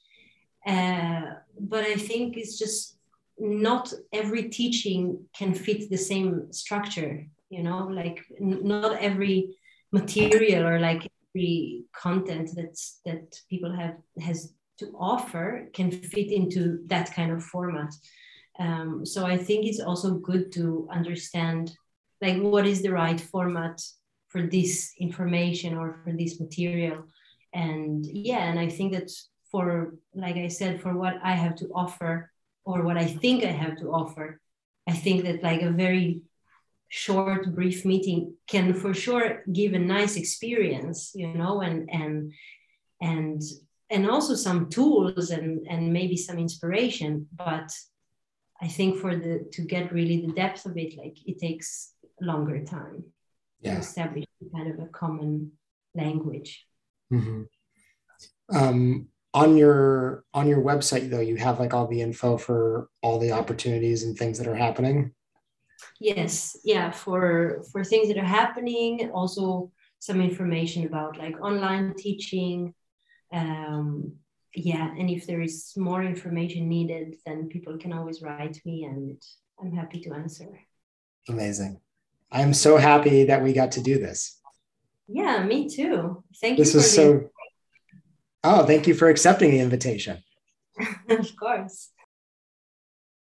uh, but i think it's just not every teaching can fit the same structure you know? Like n- not every material or like every content that's that people have has to offer can fit into that kind of format um, so i think it's also good to understand like what is the right format for this information or for this material and yeah and i think that for like i said for what i have to offer or what I think I have to offer, I think that like a very short, brief meeting can for sure give a nice experience, you know, and and and and also some tools and and maybe some inspiration. But I think for the to get really the depth of it, like it takes longer time yeah. to establish kind of a common language. Mm-hmm. Um, on your on your website though you have like all the info for all the opportunities and things that are happening yes yeah for for things that are happening also some information about like online teaching um yeah and if there is more information needed then people can always write me and i'm happy to answer. Amazing. I'm so happy that we got to do this. Yeah me too. Thank this you this was so Oh, thank you for accepting the invitation. (laughs) of course.